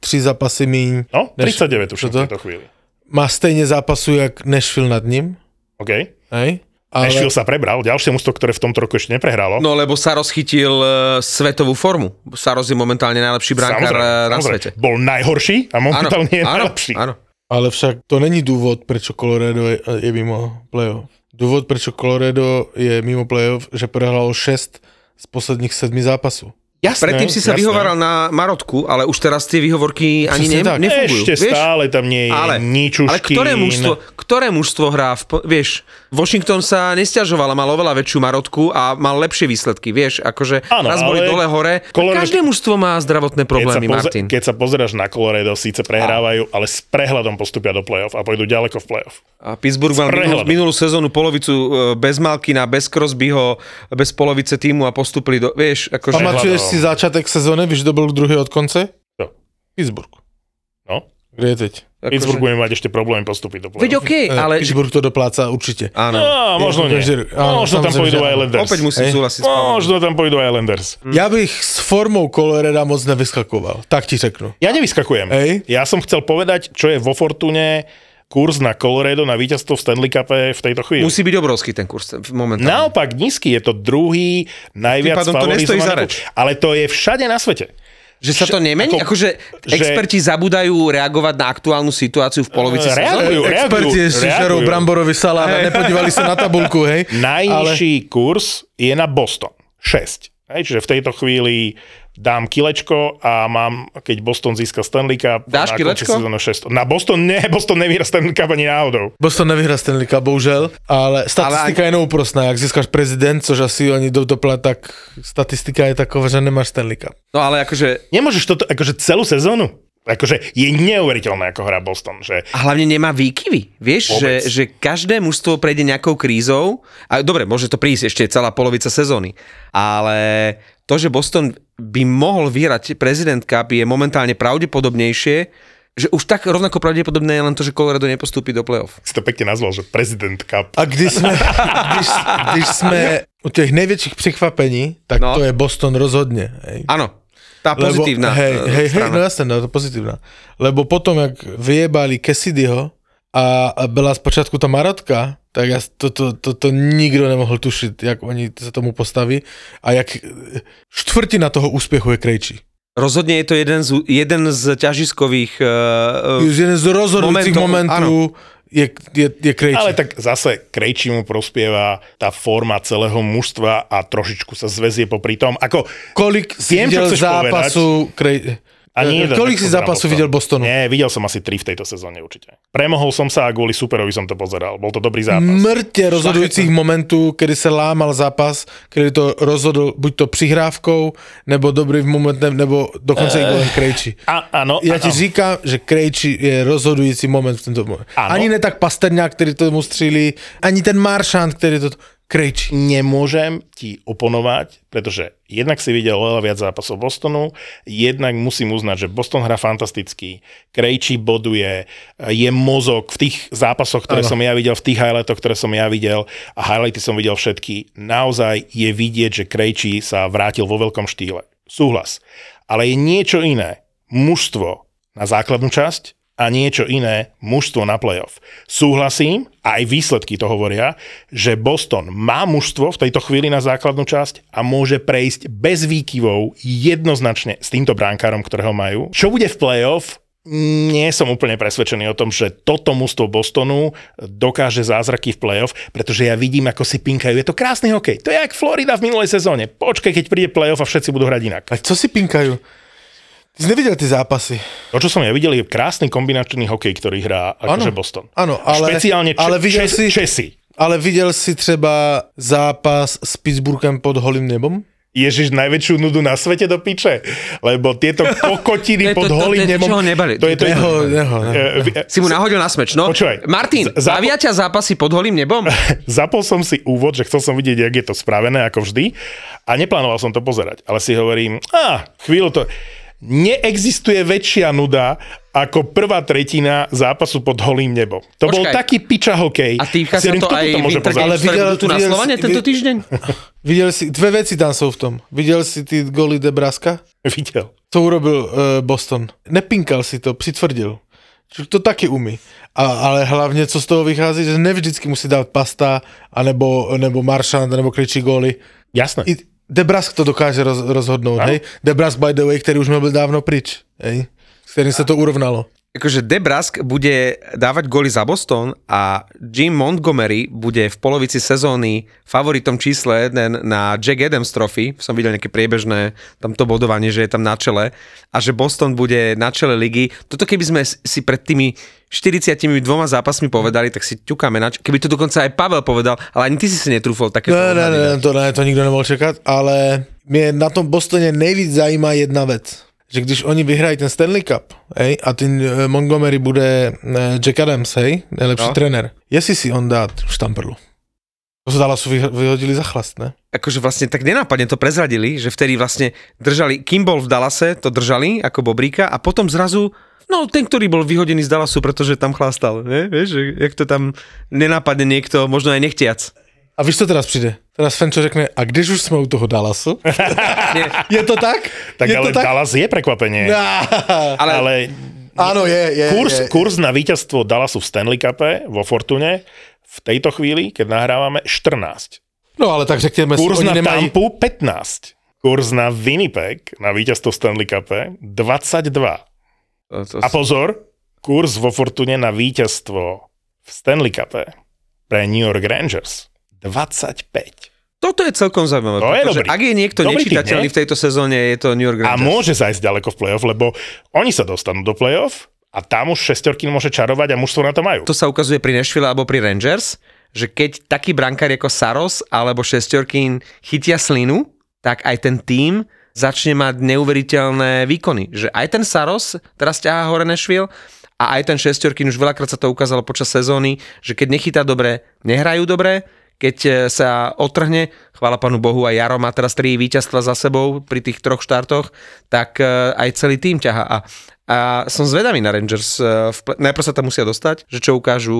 tři zápasy míň, no, než- 39 už čo v to? tejto chvíli. Má stejně zápasů jak Nashville nad ním, OK. hej? Ale... Nashville sa prebral, ďalšie mužstvo, ktoré v tomto roku ešte neprehralo. No lebo Saros chytil e, svetovú formu. Saros je momentálne najlepší brankár e, na svete. Bol najhorší a momentálne je najlepší. áno. Ale však to není důvod, proč Colorado je, je mimo playoff. Důvod, proč Colorado je mimo playoff, že prohralo 6 z posledních sedmi zápasů. Jasné, Predtým si sa jasné. vyhovaral na Marotku, ale už teraz tie výhovorky ani ne, tak. nefungujú. Ešte vieš? stále tam nie je ale, ničušky. ale ktoré mužstvo, ktoré mužstvo hrá, v, vieš, Washington sa nestiažoval a mal oveľa väčšiu marotku a mal lepšie výsledky, vieš, akože Áno, raz boli dole hore. Colorado- Každé mužstvo má zdravotné keď problémy, poze- Martin. keď sa pozeráš na Colorado, síce prehrávajú, ale s prehľadom postupia do play-off a pôjdu ďaleko v play-off. A Pittsburgh mal minulú, minulú sezónu polovicu e, bez Malkina, bez Crosbyho, bez polovice týmu a postupili do, vieš, akože... Si začátek sezóny, víš, kdo byl druhý od konce? Jo. Pittsburgh. No. Kde je teď? akože- Pittsburgh bude mať ešte problém postúpiť do play-off. Veď okej, Eh, ale... Pittsburgh to dopláca určitě. Áno. No, možno nie. Rok. Áno, Možno tam pôjdu že. Islanders. Opäť musím Hej. súhlasiť s. Možno tam pôjdu Islanders. Já bych s formou Colorada moc nevyskakoval, tak ti řeknu. Ja nevyskakujem. Hej. Ja som chcel povedať, čo je vo Fortune kurz na Colorado na víťazstvo v Stanley Cupe v tejto chvíli. Musí byť obrovský ten kurz momentálne. Naopak nízky, je to druhý najviac Tým pádom to nestojí za favorizovaný. reč. Ale to je všade na svete. Že sa to nemení? Ako- Akože že- experti zabúdajú reagovať na aktuálnu situáciu v polovici Reagujú, sezóny? Experti ešte žerou reagujú. bramborový salát a nepodívali sa na tabulku, hej? Najnižší kurz je na Boston. 6. Hej, čiže v tejto chvíli dám kilečko a mám, keď Boston získa Stanley Cup, Dáš na kilečko? sezóny 6. Na Boston nie, Boston nevyhrá Stanley Cup ani náhodou. Boston nevyhrá Stanley Cup, bohužel, ale statistika je neúprostná. Jak získáš prezident, což asi oni jdou doplat, tak statistika je taková, že nemáš Stanley Cup. No ale akože Nemôžeš toto, akože celú sezónu? Akože je neuveriteľné, ako hrá Boston. Že A hlavne nemá výkyvy. Vieš, že, že každé mužstvo prejde nejakou krízou. A dobre, môže to prísť ešte celá polovica sezóny. Ale to, že Boston by mohol vyhrať prezident Cup je momentálne pravdepodobnejšie, že už tak rovnako pravdepodobné je len to, že Colorado nepostúpi do playoff. si to pekne nazval, že prezident Cup. A když jsme, když, když jsme u těch největších překvapení, tak No. to je Boston rozhodně. Hej. Áno, tá pozitívna hej, eh, hej, hej, strana. no jasné, no, to pozitívna. Lebo potom, jak vyjebali Cassidyho a, byla zpočátku ta marotka, tak ja, to, to, to, to nikdo nemohl tušit, jak oni se tomu postaví a jak čtvrtina toho úspěchu je Krejčí. Rozhodne je to jeden z, jeden z ťažiskových... Uh, jeden z rozhodujúcich Momentov, momentů je, je, je Krejčí. Ale tak zase Krejčí mu prospieva tá forma celého mužstva a trošičku sa zväzie popri tom. Ako, Kolik si Viem, videl chceš Ani jeden Kolik si zápasu Boston. videl Bostonu? Nie, videl som asi tri v tejto sezóne určite. Premohol som sa a kvôli superovi som to pozeral. Bol to dobrý zápas. mrtě rozhodujících momentů, kdy se lámal zápas, kdy to rozhodl buď to přihrávkou, nebo dobrým momentem, nebo dokonce i golem Krejči. A, áno, Já áno. ti říkám, že Krejči je rozhodující moment v tomto momentu. Ano. Ani ne tak Pasterňák, který tomu střílí, ani ten Maršant, který to... Krejči. Nemôžem ti oponovať, pretože jednak si videl oveľa viac zápasov Bostonu, jednak musím uznať, že Boston hrá fantasticky, Krejči boduje, je mozog v tých zápasoch, ktoré Áno. som ja videl, v tých highlightoch, ktoré som ja videl a highlighty som videl všetky. Naozaj je vidieť, že Krejči sa vrátil vo veľkom štýle. Súhlas. Ale je niečo iné. Mužstvo na základnú časť a niečo iné mužstvo na playoff. Súhlasím, aj výsledky to hovoria, že Boston má mužstvo v tejto chvíli na základnú časť a môže prejsť bez výkyvov jednoznačne s týmto bránkárom, ktorého majú. Čo bude v playoff, nie som úplne presvedčený o tom, že toto mužstvo Bostonu dokáže zázraky v playoff, pretože ja vidím, ako si pinkajú. Je to krásny hokej. To je jak Florida v minulej sezóne. Počkaj, keď príde playoff a všetci budú hrať inak. A co si pinkajú? Ty jsi neviděl ty zápasy. To, čo som ja videl, je krásny kombinačný hokej, ktorý hrá akože Boston. áno, ale- Špeciálne če- ale videl čes, si- Česi. Ale viděl si třeba zápas s Pittsburghem pod holým nebom? Ježiš, najväčšiu nudu na svete do piče. Lebo tieto kokotiny To to- pod to- holým to je to, nebom... ho nebali. To je to... Neho, neho, neho. Eh, Si mu nahodil na smeč, no. Počúvaj, Martin, bavia ťa zápasy pod holým nebom? Zapol som si úvod, že chcel som vidieť, jak je to spravené, ako vždy. A neplánoval som to pozerať. Ale si hovorím, a chvíľu to... Neexistuje väčšia nuda ako prvá tretina zápasu pod holým nebom. To bol Počkaj. taký piča hokej. A týka sa to aj môže Winter? Games, Ale videl- tu na videl Slovane si- tento týždeň? Viděl si, dvě věci tam jsou v tom. Viděl si ty goly Debraska? Videl. Co urobil uh, Boston? Nepinkal si to, přitvrdil. Že To taky umí. A, ale hlavně, co z toho vychází, že nevždycky musí dát pasta, anebo, nebo Maršant, nebo kričí góly. Jasné. I Debrask to dokáže roz, rozhodnout, Ano. hej? Debrask, by the way, který už byl dávno pryč, hej? S kterým se to urovnalo. Akože Debrask bude dávať góly za Boston a Jim Montgomery bude v polovici sezóny favoritom čísle 1 na Jack Adams Trophy. Som videl nejaké priebežné tamto bodovanie, že je tam na čele a že Boston bude na čele ligy. Toto keby sme si pred tými 42 zápasmi povedali, tak si ťukáme na č- Keby to dokonca aj Pavel povedal, ale ani ty si si netrúfol také Ne, ne, ne, to ne, to nikdo nemohl čekat, ale mě na tom Bostoně nejvíc zajímá jedna věc. Že když oni vyhrají ten Stanley Cup, hej, a ten eh, Montgomery bude eh, Jack Adams, hej, nejlepší No. trenér, jestli si on dát štamprlu. To se Dallasu vyh- vyhodili za chlast, ne? akože vlastne tak nenápadne to prezradili, že vtedy vlastne držali, kým bol v Dallase, to držali ako Bobríka a potom zrazu No, ten, ktorý bol vyhodený z Dallasu, pretože tam chlastal, ne? Vieš, jak to tam nenápadne niekto, možno aj nechtiac. A víš, co teraz přijde? Teraz Fenčo řekne, a když už jsme u toho Dallasu? je to tak? Tak je ale to tak? Dallas je prekvapenie. Ale, Ale Áno, je, je. Kurs, je. kurs na víťazstvo Dallasu v Stanley Cupe vo Fortune v tejto chvíli, keď nahrávame, 14. No ale tak Kurs oni na nemají... Tampu 15. Kurs na Winnipeg na víťazstvo Stanley Cupe 22. to, to, A pozor, kurs vo Fortune na víťazstvo v Stanley Cupe pre New York Rangers 25. toto je celkom zaujímavé. To je dobrý. Ak je niekto Dobrý tým, nečitateľný nie? v tejto sezóne, je to New York A Rangers. môže zajsť ďaleko v playoff, lebo oni sa dostanú do playoff a tam už šestorky môže čarovať a mužstvo na to majú. To sa ukazuje pri Nashville alebo pri Rangers, že keď taký brankár ako Saros alebo Šestorkin chytia slinu, tak aj ten tým začne mať neuveriteľné výkony. Že aj ten Saros teraz ťahá hore Nashville a aj ten šestorkin, už veľakrát sa to ukázalo počas sezóny, že keď nechytá dobre, nehrajú dobre, keď e, sa otrhne, chvála panu Bohu, aj Jaro má teraz tri víťazstva za sebou pri tých troch štartoch, tak e, aj celý tým ťaha. A, a som zvedavý na Rangers. e, play- Najprv sa tam musia dostať, že čo ukážu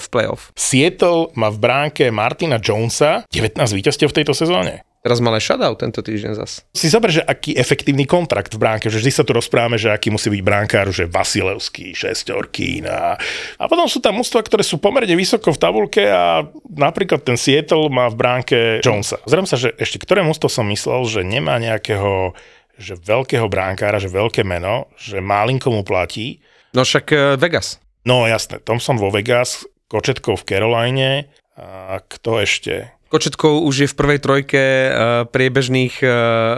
v playoff. Seattle má v bránke Martina Jonesa 19 víťazstiev v tejto sezóne. Teraz mal aj shutout tento týždeň zas. Si zober, že aký efektívny kontrakt v bránke, že vždy sa tu rozprávame, že aký musí byť bránkár, že Vasilevský, Šestorkín a, a potom sú tam mústva, ktoré sú pomerne vysoko v tabulke a napríklad ten Seattle má v bránke Jonesa. Zrejme sa, že ešte ktoré mústvo som myslel, že nemá nejakého že veľkého bránkára, že veľké meno, že málinko mu platí. No však e, Vegas. No jasné, Thompson vo Vegas, Kočetkov v Caroline a kto ešte? Kočetkov už je v prvej trojke e, priebežných e,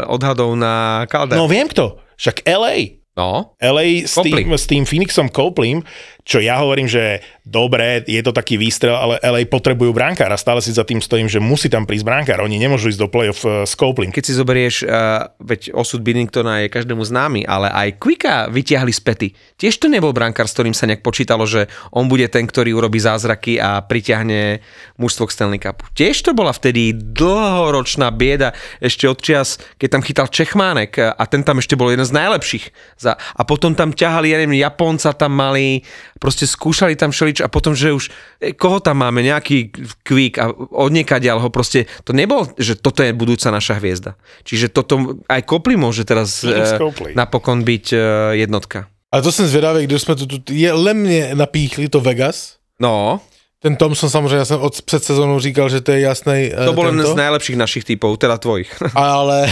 odhadov na Calder. No viem kto, však LA. no. LA s tým, Copley. s tým Phoenixom Copleym, čo ja hovorím, že dobre, je to taký výstrel, ale LA potrebujú brankára. Stále si za tým stojím, že musí tam prísť brankár. Oni nemôžu ísť do playoff eh, s Copleym. Keď si zoberieš, uh, veď osud Binningtona je každému známy, ale aj Quicka vytiahli z pety. Tiež to nebol brankár, s ktorým sa nejak počítalo, že on bude ten, ktorý urobí zázraky a pritiahne mužstvo k Stanley Cupu. Tiež to bola vtedy dlhoročná bieda, ešte od čias, keď tam chytal Čechmánek a ten tam ešte bol jeden z najlepších. Za, a potom tam ťahali, ja neviem, Japonca tam mali, proste skúšali tam šelič a potom, že už, e, koho tam máme, nejaký Quick a odniekadiaľ ho proste, to nebol, že toto je budúca naša hviezda. Čiže toto, aj Kopli môže teraz e, Copley. napokon byť e, jednotka. A to jsem zvědavý, když jsme to tu je lemně napíchli to Vegas. No, Ten Thompson samozřejmě, já jsem od před sezónou říkal, že to je jasný to bol jeden z najlepších našich typov, teda tvojich. ale,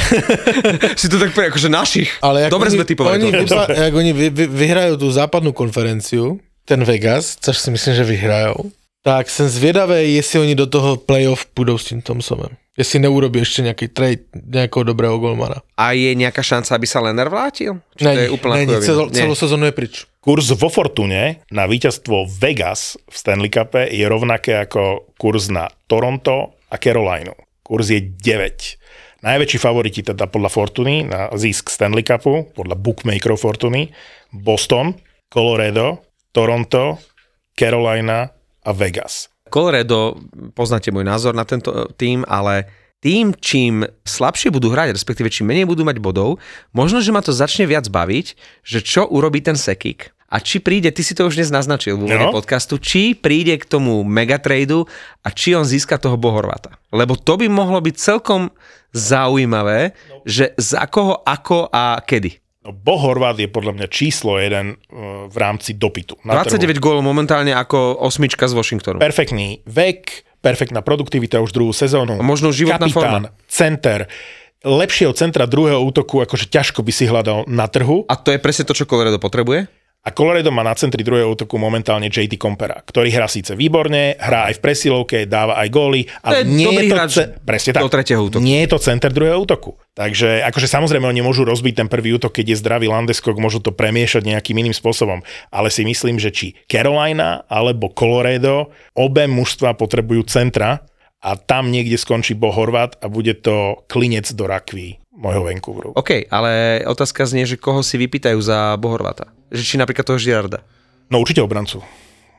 si to tak akože našich. ale jak Dobre oni, sme typovali. oni, to. vypa, jak oni vy, vy, vyhrajou tu západnou konferenciu, ten Vegas, což si myslím, že vyhrajou, tak jsem zvědavý, jestli oni do toho playoff půjdou s tím Thompsonem. Jestli neurobí ještě nějaký trade nějakého dobrého golmana. A je nejaká šanca, aby sa Lenner vrátil? Či to je Není, úplná není, celo, celou sezónu je pryč. Kurz vo Fortune na víťazstvo Vegas v Stanley Cupe je rovnaké ako kurz na Toronto a Carolina. Kurz je 9. Najväčší favoriti teda podľa Fortuny na zisk Stanley Cupu, podľa bookmakerov Fortuny, Boston, Colorado, Toronto, Carolina a Vegas. Colorado, poznáte môj názor na tento e, tým, ale tým, čím slabšie budú hrať, respektíve čím menej budú mať bodov, možno, že ma to začne viac baviť, že čo urobí ten Sekik. A či príde, ty si to už dnes naznačil v úvode No. podcastu, či príde k tomu megatradu a či on získa toho Bohorvata. Lebo to by mohlo byť celkom zaujímavé, že za koho, ako a kedy. No, Bo Horvát je podľa mňa číslo jeden uh, v rámci dopytu. na trhu. 29 gólov momentálne ako osmička z Washingtonu. Perfektný vek, perfektná produktivita už druhú sezónu. A možno životná Kapitán, forma. center. Lepšieho centra druhého útoku, akože ťažko by si hľadal na trhu. A to je presne to, čo Colorado potrebuje? A Colorado má na centri druhého útoku momentálne JT Compera, ktorý hrá síce výborne, hrá aj v presilovke, dáva aj góly, ale je nie je to, hráč presne tak, do tretieho útoku. nie je to center druhého útoku. Takže akože samozrejme oni môžu rozbiť ten prvý útok, keď je zdravý Landeskog, môžu to premiešať nejakým iným spôsobom. Ale si myslím, že či Carolina alebo Colorado, obe mužstva potrebujú centra a tam niekde skončí Bo Horvat a bude to klinec do rakví môjho Vancouveru. OK, ale otázka znie, že koho si vypýtajú za Bohorvata. Že či napríklad toho Girarda. No určite obrancu.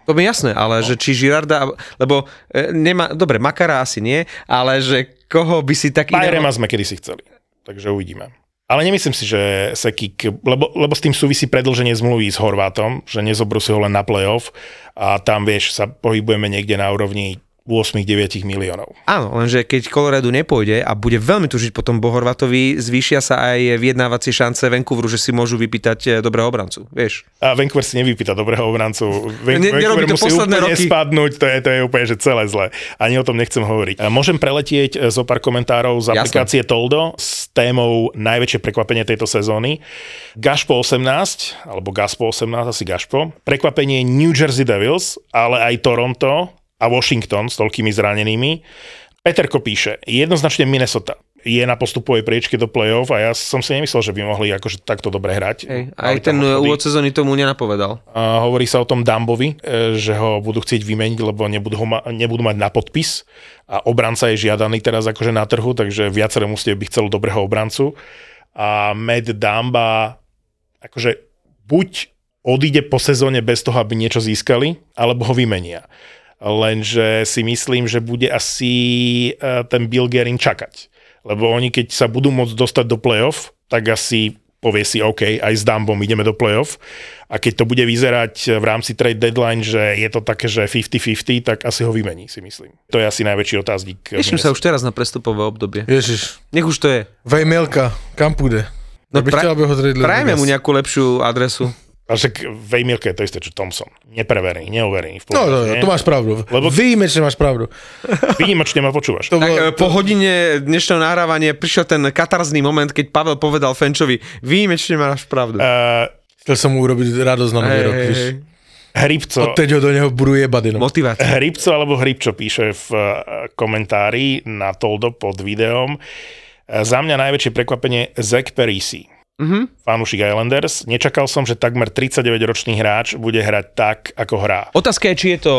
To mi jasné, ale No. že či Girarda, lebo e, nemá, dobre, Makara asi nie, ale že koho by si tak Bajrema sme kedysi chceli, takže uvidíme. Ale nemyslím si, že Sekik, lebo, lebo s tým súvisí predlženie zmluvy s Horvátom, že nezobrú si ho len na playoff a tam, vieš, sa pohybujeme niekde na úrovni 8-9 miliónov. Áno, lenže keď Colorado nepôjde a bude veľmi tužiť potom Bohorvatovi, zvýšia sa aj vyjednávacie šance Vancouveru, že si môžu vypýtať e, dobrého obrancu, vieš. A Vancouver si nevypýta dobrého obrancu. Van- Ne- Vancouver to musí úplne roky. spadnúť, to je, to je úplne že celé zle. Ani o tom nechcem hovoriť. Môžem preletieť e, zo pár komentárov z aplikácie Toldo s témou najväčšie prekvapenie tejto sezóny. Gašpo 18, alebo Gaspo 18, asi Gašpo. Prekvapenie New Jersey Devils, ale aj Toronto a Washington s toľkými zranenými. Peterko píše, jednoznačne Minnesota je na postupovej priečke do play-off a ja som si nemyslel, že by mohli akože takto dobre hrať. Hej, aj ten úvod sezóny tomu nenapovedal. A hovorí sa o tom Dambovi, e, že ho budú chcieť vymeniť, lebo nebudú, ho ma- nebudú mať na podpis a obranca je žiadaný teraz akože na trhu, takže viacero musíte by chcel dobrého obrancu. a Matt Damba akože buď odíde po sezóne bez toho, aby niečo získali, alebo ho vymenia. Lenže si myslím, že bude asi e, ten Bill Gerin čakať. Lebo oni keď sa budú môcť dostať do playoff, tak asi povie si OK, aj s Dumbom ideme do playoff. A keď to bude vyzerať v rámci trade deadline, že je to také, že 50-50, tak asi ho vymení, si myslím. To je asi najväčší otáznik. Teším sa už teraz na prestupové obdobie. Ježiš. Nech už to je. Vejmielka, kam pôjde? No, ja pra- ho. Prajme mu nejakú lepšiu adresu. A však Vejmielka je to isté, čo Thompson. Nepreverený, neoverený. V No, no, podstate, to máš pravdu. Lebo-. Výjimečne máš pravdu. Výnimočne ma počúvaš. To Tak bolo, e, po hodine dnešného nahrávania prišiel ten katarzný moment, keď Pavel povedal Fenčovi, výjimečne máš pravdu. Uh, Chcel som mu urobiť radosť na nový Hej, rok, hej. Hrybco, Odteď ho do neho budú jebať jenom. Motivácia. Hrybco alebo Hrybčo píše v eh, komentári na Toldo pod videom. Za mňa najväčšie prekvapenie Zach Parisi. Mhm. Fanúšik Islanders. Nečakal som, že takmer 39-ročný hráč bude hrať tak, ako hrá. Otázka je, či je to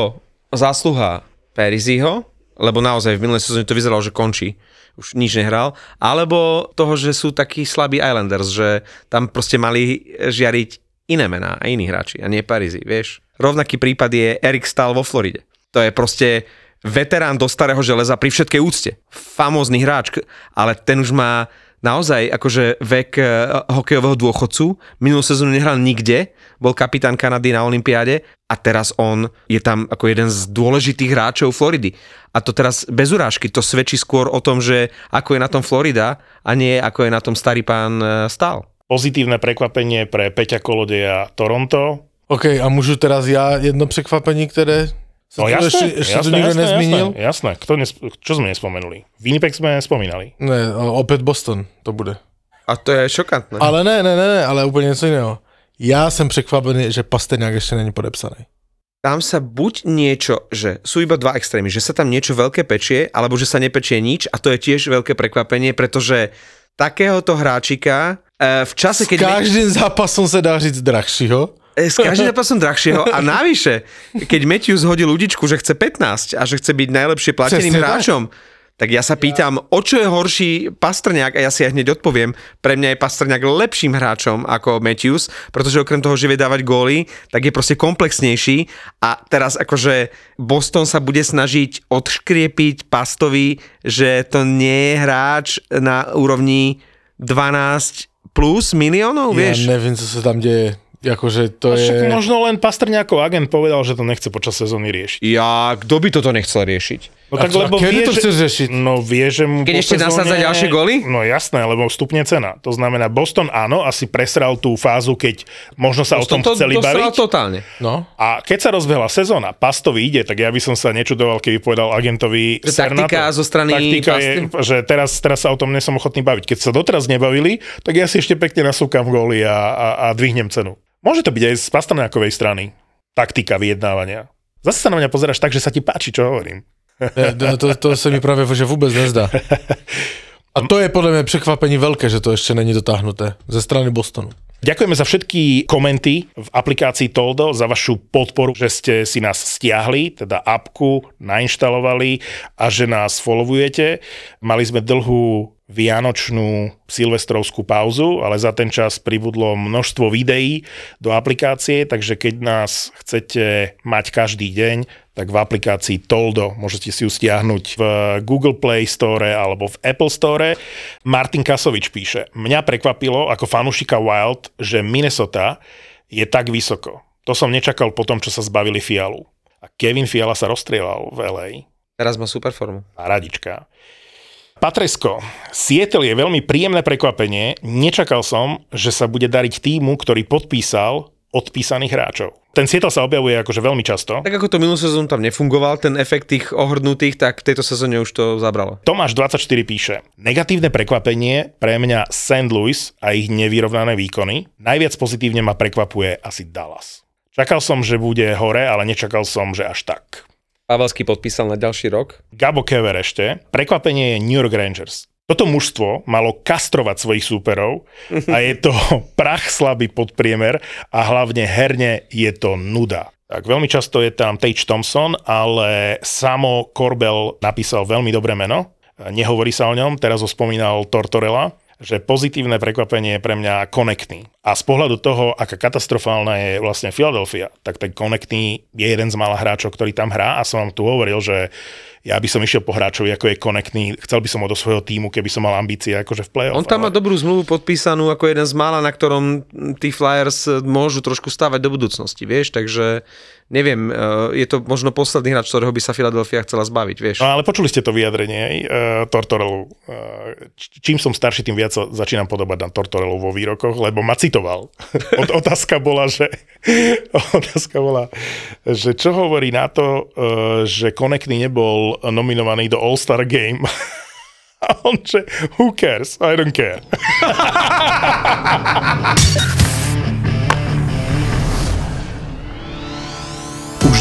zásluha Periziho, lebo naozaj v minulej sezóne to vyzeralo, že končí, už nič nehral, alebo toho, že sú takí slabí Islanders, že tam proste mali žiariť iné mená a iní hráči, a nie Parizi, vieš. Rovnaký prípad je Erik Stahl vo Floride. To je proste veterán do starého železa pri všetkej úcte. Famózny hráč, ale ten už má naozaj akože vek eh, hokejového dôchodcu. Minulú sezónu nehral nikde, bol kapitán Kanady na Olympiáde a teraz on je tam ako jeden z dôležitých hráčov Floridy. A to teraz bez urážky, to svedčí skôr o tom, že ako je na tom Florida a nie ako je na tom starý pán eh, Stál. Pozitívne prekvapenie pre Peťa Kolodeja Toronto. OK, a můžu teraz já jedno překvapení, které se No tu jasné, ještě tu jasné, nikdo jasné, nezmínil? jasné, jasné. Kto nes- čo sme nespomenuli? Winnipeg sme spomínali. Ne, o- opět Boston to bude. A to je šokantné. Ale ne, ne, ne, ne, ale úplně něco jiného. Já jsem překvapený, že Pasterňák ještě není podepsaný. tam sa buď niečo, že sú iba dva extrémy, že sa tam niečo veľké pečie, alebo že sa nepečie nič a to je tiež veľké prekvapenie, pretože takéhoto hráčika e, v čase, S keď... každým zápasom se dá říct drahšího. E, S každým zápasom drahšieho a navyše, keď Matthews hodil ľudičku, že chce 15 a že chce byť najlepšie plateným hráčom, tak ja sa pýtam, o čo je horší Pastrňák a ja si aj hneď odpoviem. Pre mňa je Pastrňák lepším hráčom ako Matthews, pretože okrem toho, že vie dávať góly, tak je proste komplexnejší a teraz akože Boston sa bude snažiť odškriepiť Pastovi, že to nie je hráč na úrovni 12 plus miliónov, vieš? Já nevím, co se tam děje. Jakože to je... možno len Pastrňákov agent povedal, že to nechce počas sezóny riešiť. Ja, kto by toto nechcel riešiť? No A čo- a kedy to chceš riešiť? No vie, že mu Keď ešte nasádza ďalšie góly? No jasné, lebo stupne cena. To znamená, Boston áno, asi presral tú fázu, keď možno sa o tom to chceli dostal baviť. totálne. No, A keď sa rozbehla sezóna, Pastovi ide, tak ja by som sa nečudoval, keby povedal agentovi Že ser na taktika to. zo strany Taktika je, že teraz, teraz sa o tom nesom ochotný baviť. Keď sa doteraz nebavili, tak ja si ešte pekne nasúkam góly a, a, a dvihnem cenu. Môže to byť aj z Pastrňákovej strany. Taktika vyjednávania. Zase sa na mňa pozeráš tak, že sa ti páči, čo hovorím. Ne, to, to, se mi právě že vůbec nezdá. A to je podle mě překvapení velké, že to ještě není dotáhnuté ze strany Bostonu. Ďakujeme za všetky komenty v aplikácii Toldo, za vašu podporu, že ste si nás stiahli, teda appku, nainštalovali a že nás followujete. Mali sme dlhú vianočnú silvestrovskú pauzu, ale za ten čas pribudlo množstvo videí do aplikácie, takže keď nás chcete mať každý deň, tak v aplikácii Toldo môžete si ju stiahnuť v Google Play Store alebo v Apple Store. Martin Kasovič píše, mňa prekvapilo ako fanúšika Wild, že Minnesota je tak vysoko. To som nečakal po tom, čo sa zbavili Fialu. A Kevin Fiala sa rozstrieľal v LA. Teraz má super formu. Radička. Patresko, Seattle je veľmi príjemné prekvapenie. Nečakal som, že sa bude dariť týmu, ktorý podpísal odpísaných hráčov. Ten Seattle sa objavuje akože veľmi často. Tak ako to minulú sezónu tam nefungoval, ten efekt tých ohrnutých, tak v tejto sezóne už to zabralo. Tomáš 24 píše, negatívne prekvapenie pre mňa St. Louis a ich nevyrovnané výkony. Najviac pozitívne ma prekvapuje asi Dallas. Čakal som, že bude hore, ale nečakal som, že až tak. Pavelský podpísal na ďalší rok. Gabo Kever ešte. Prekvapenie je New York Rangers. Toto mužstvo malo kastrovať svojich súperov a je to prach slabý podpriemer a hlavne herne je to nuda. Tak veľmi často je tam Tage Thompson, ale samo Corbel napísal veľmi dobré meno. Nehovorí sa o ňom, teraz ho spomínal Tortorella. Že pozitívne prekvapenie je pre mňa konektný. A z pohľadu toho, aká katastrofálna je vlastne Philadelphia, tak ten konektný je jeden z mála hráčov, ktorý tam hrá a som vám tu hovoril, že ja by som išiel po hráčovi, ako je konektný, chcel by som ho do svojho týmu, keby som mal ambície akože v play-off. On tam má ale... dobrú zmluvu podpísanú ako jeden z mála, na ktorom tí Flyers môžu trošku stávať do budúcnosti, vieš, takže neviem, eh, je to možno posledný hráč, ktorého by sa Philadelphia chcela zbaviť, vieš. No ale počuli ste to vyjadrenie uh, Tortorelu. Uh, čím som starší, tým viac sa začínam podobať na Tortorelu vo výrokoch, lebo ma citoval. Ot- otázka bola, že otázka bola, že čo hovorí na to, uh, že Konekný nebol nominovaný do All-Star Game. A on, že who cares? I don't care.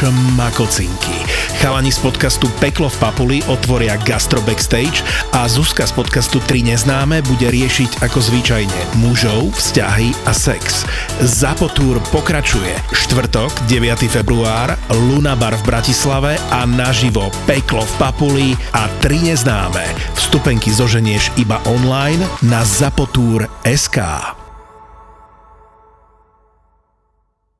šmakocinky. Chalani z podcastu Peklo v Papuli otvoria Gastro Backstage a Zuzka z podcastu 3 neznáme bude riešiť ako zvyčajne mužov, vzťahy a sex. Zapotúr pokračuje. Štvrtok, 9. február, Luna Bar v Bratislave a naživo Peklo v Papuli a 3 neznáme. Vstupenky zoženieš iba online na zapotúr.sk.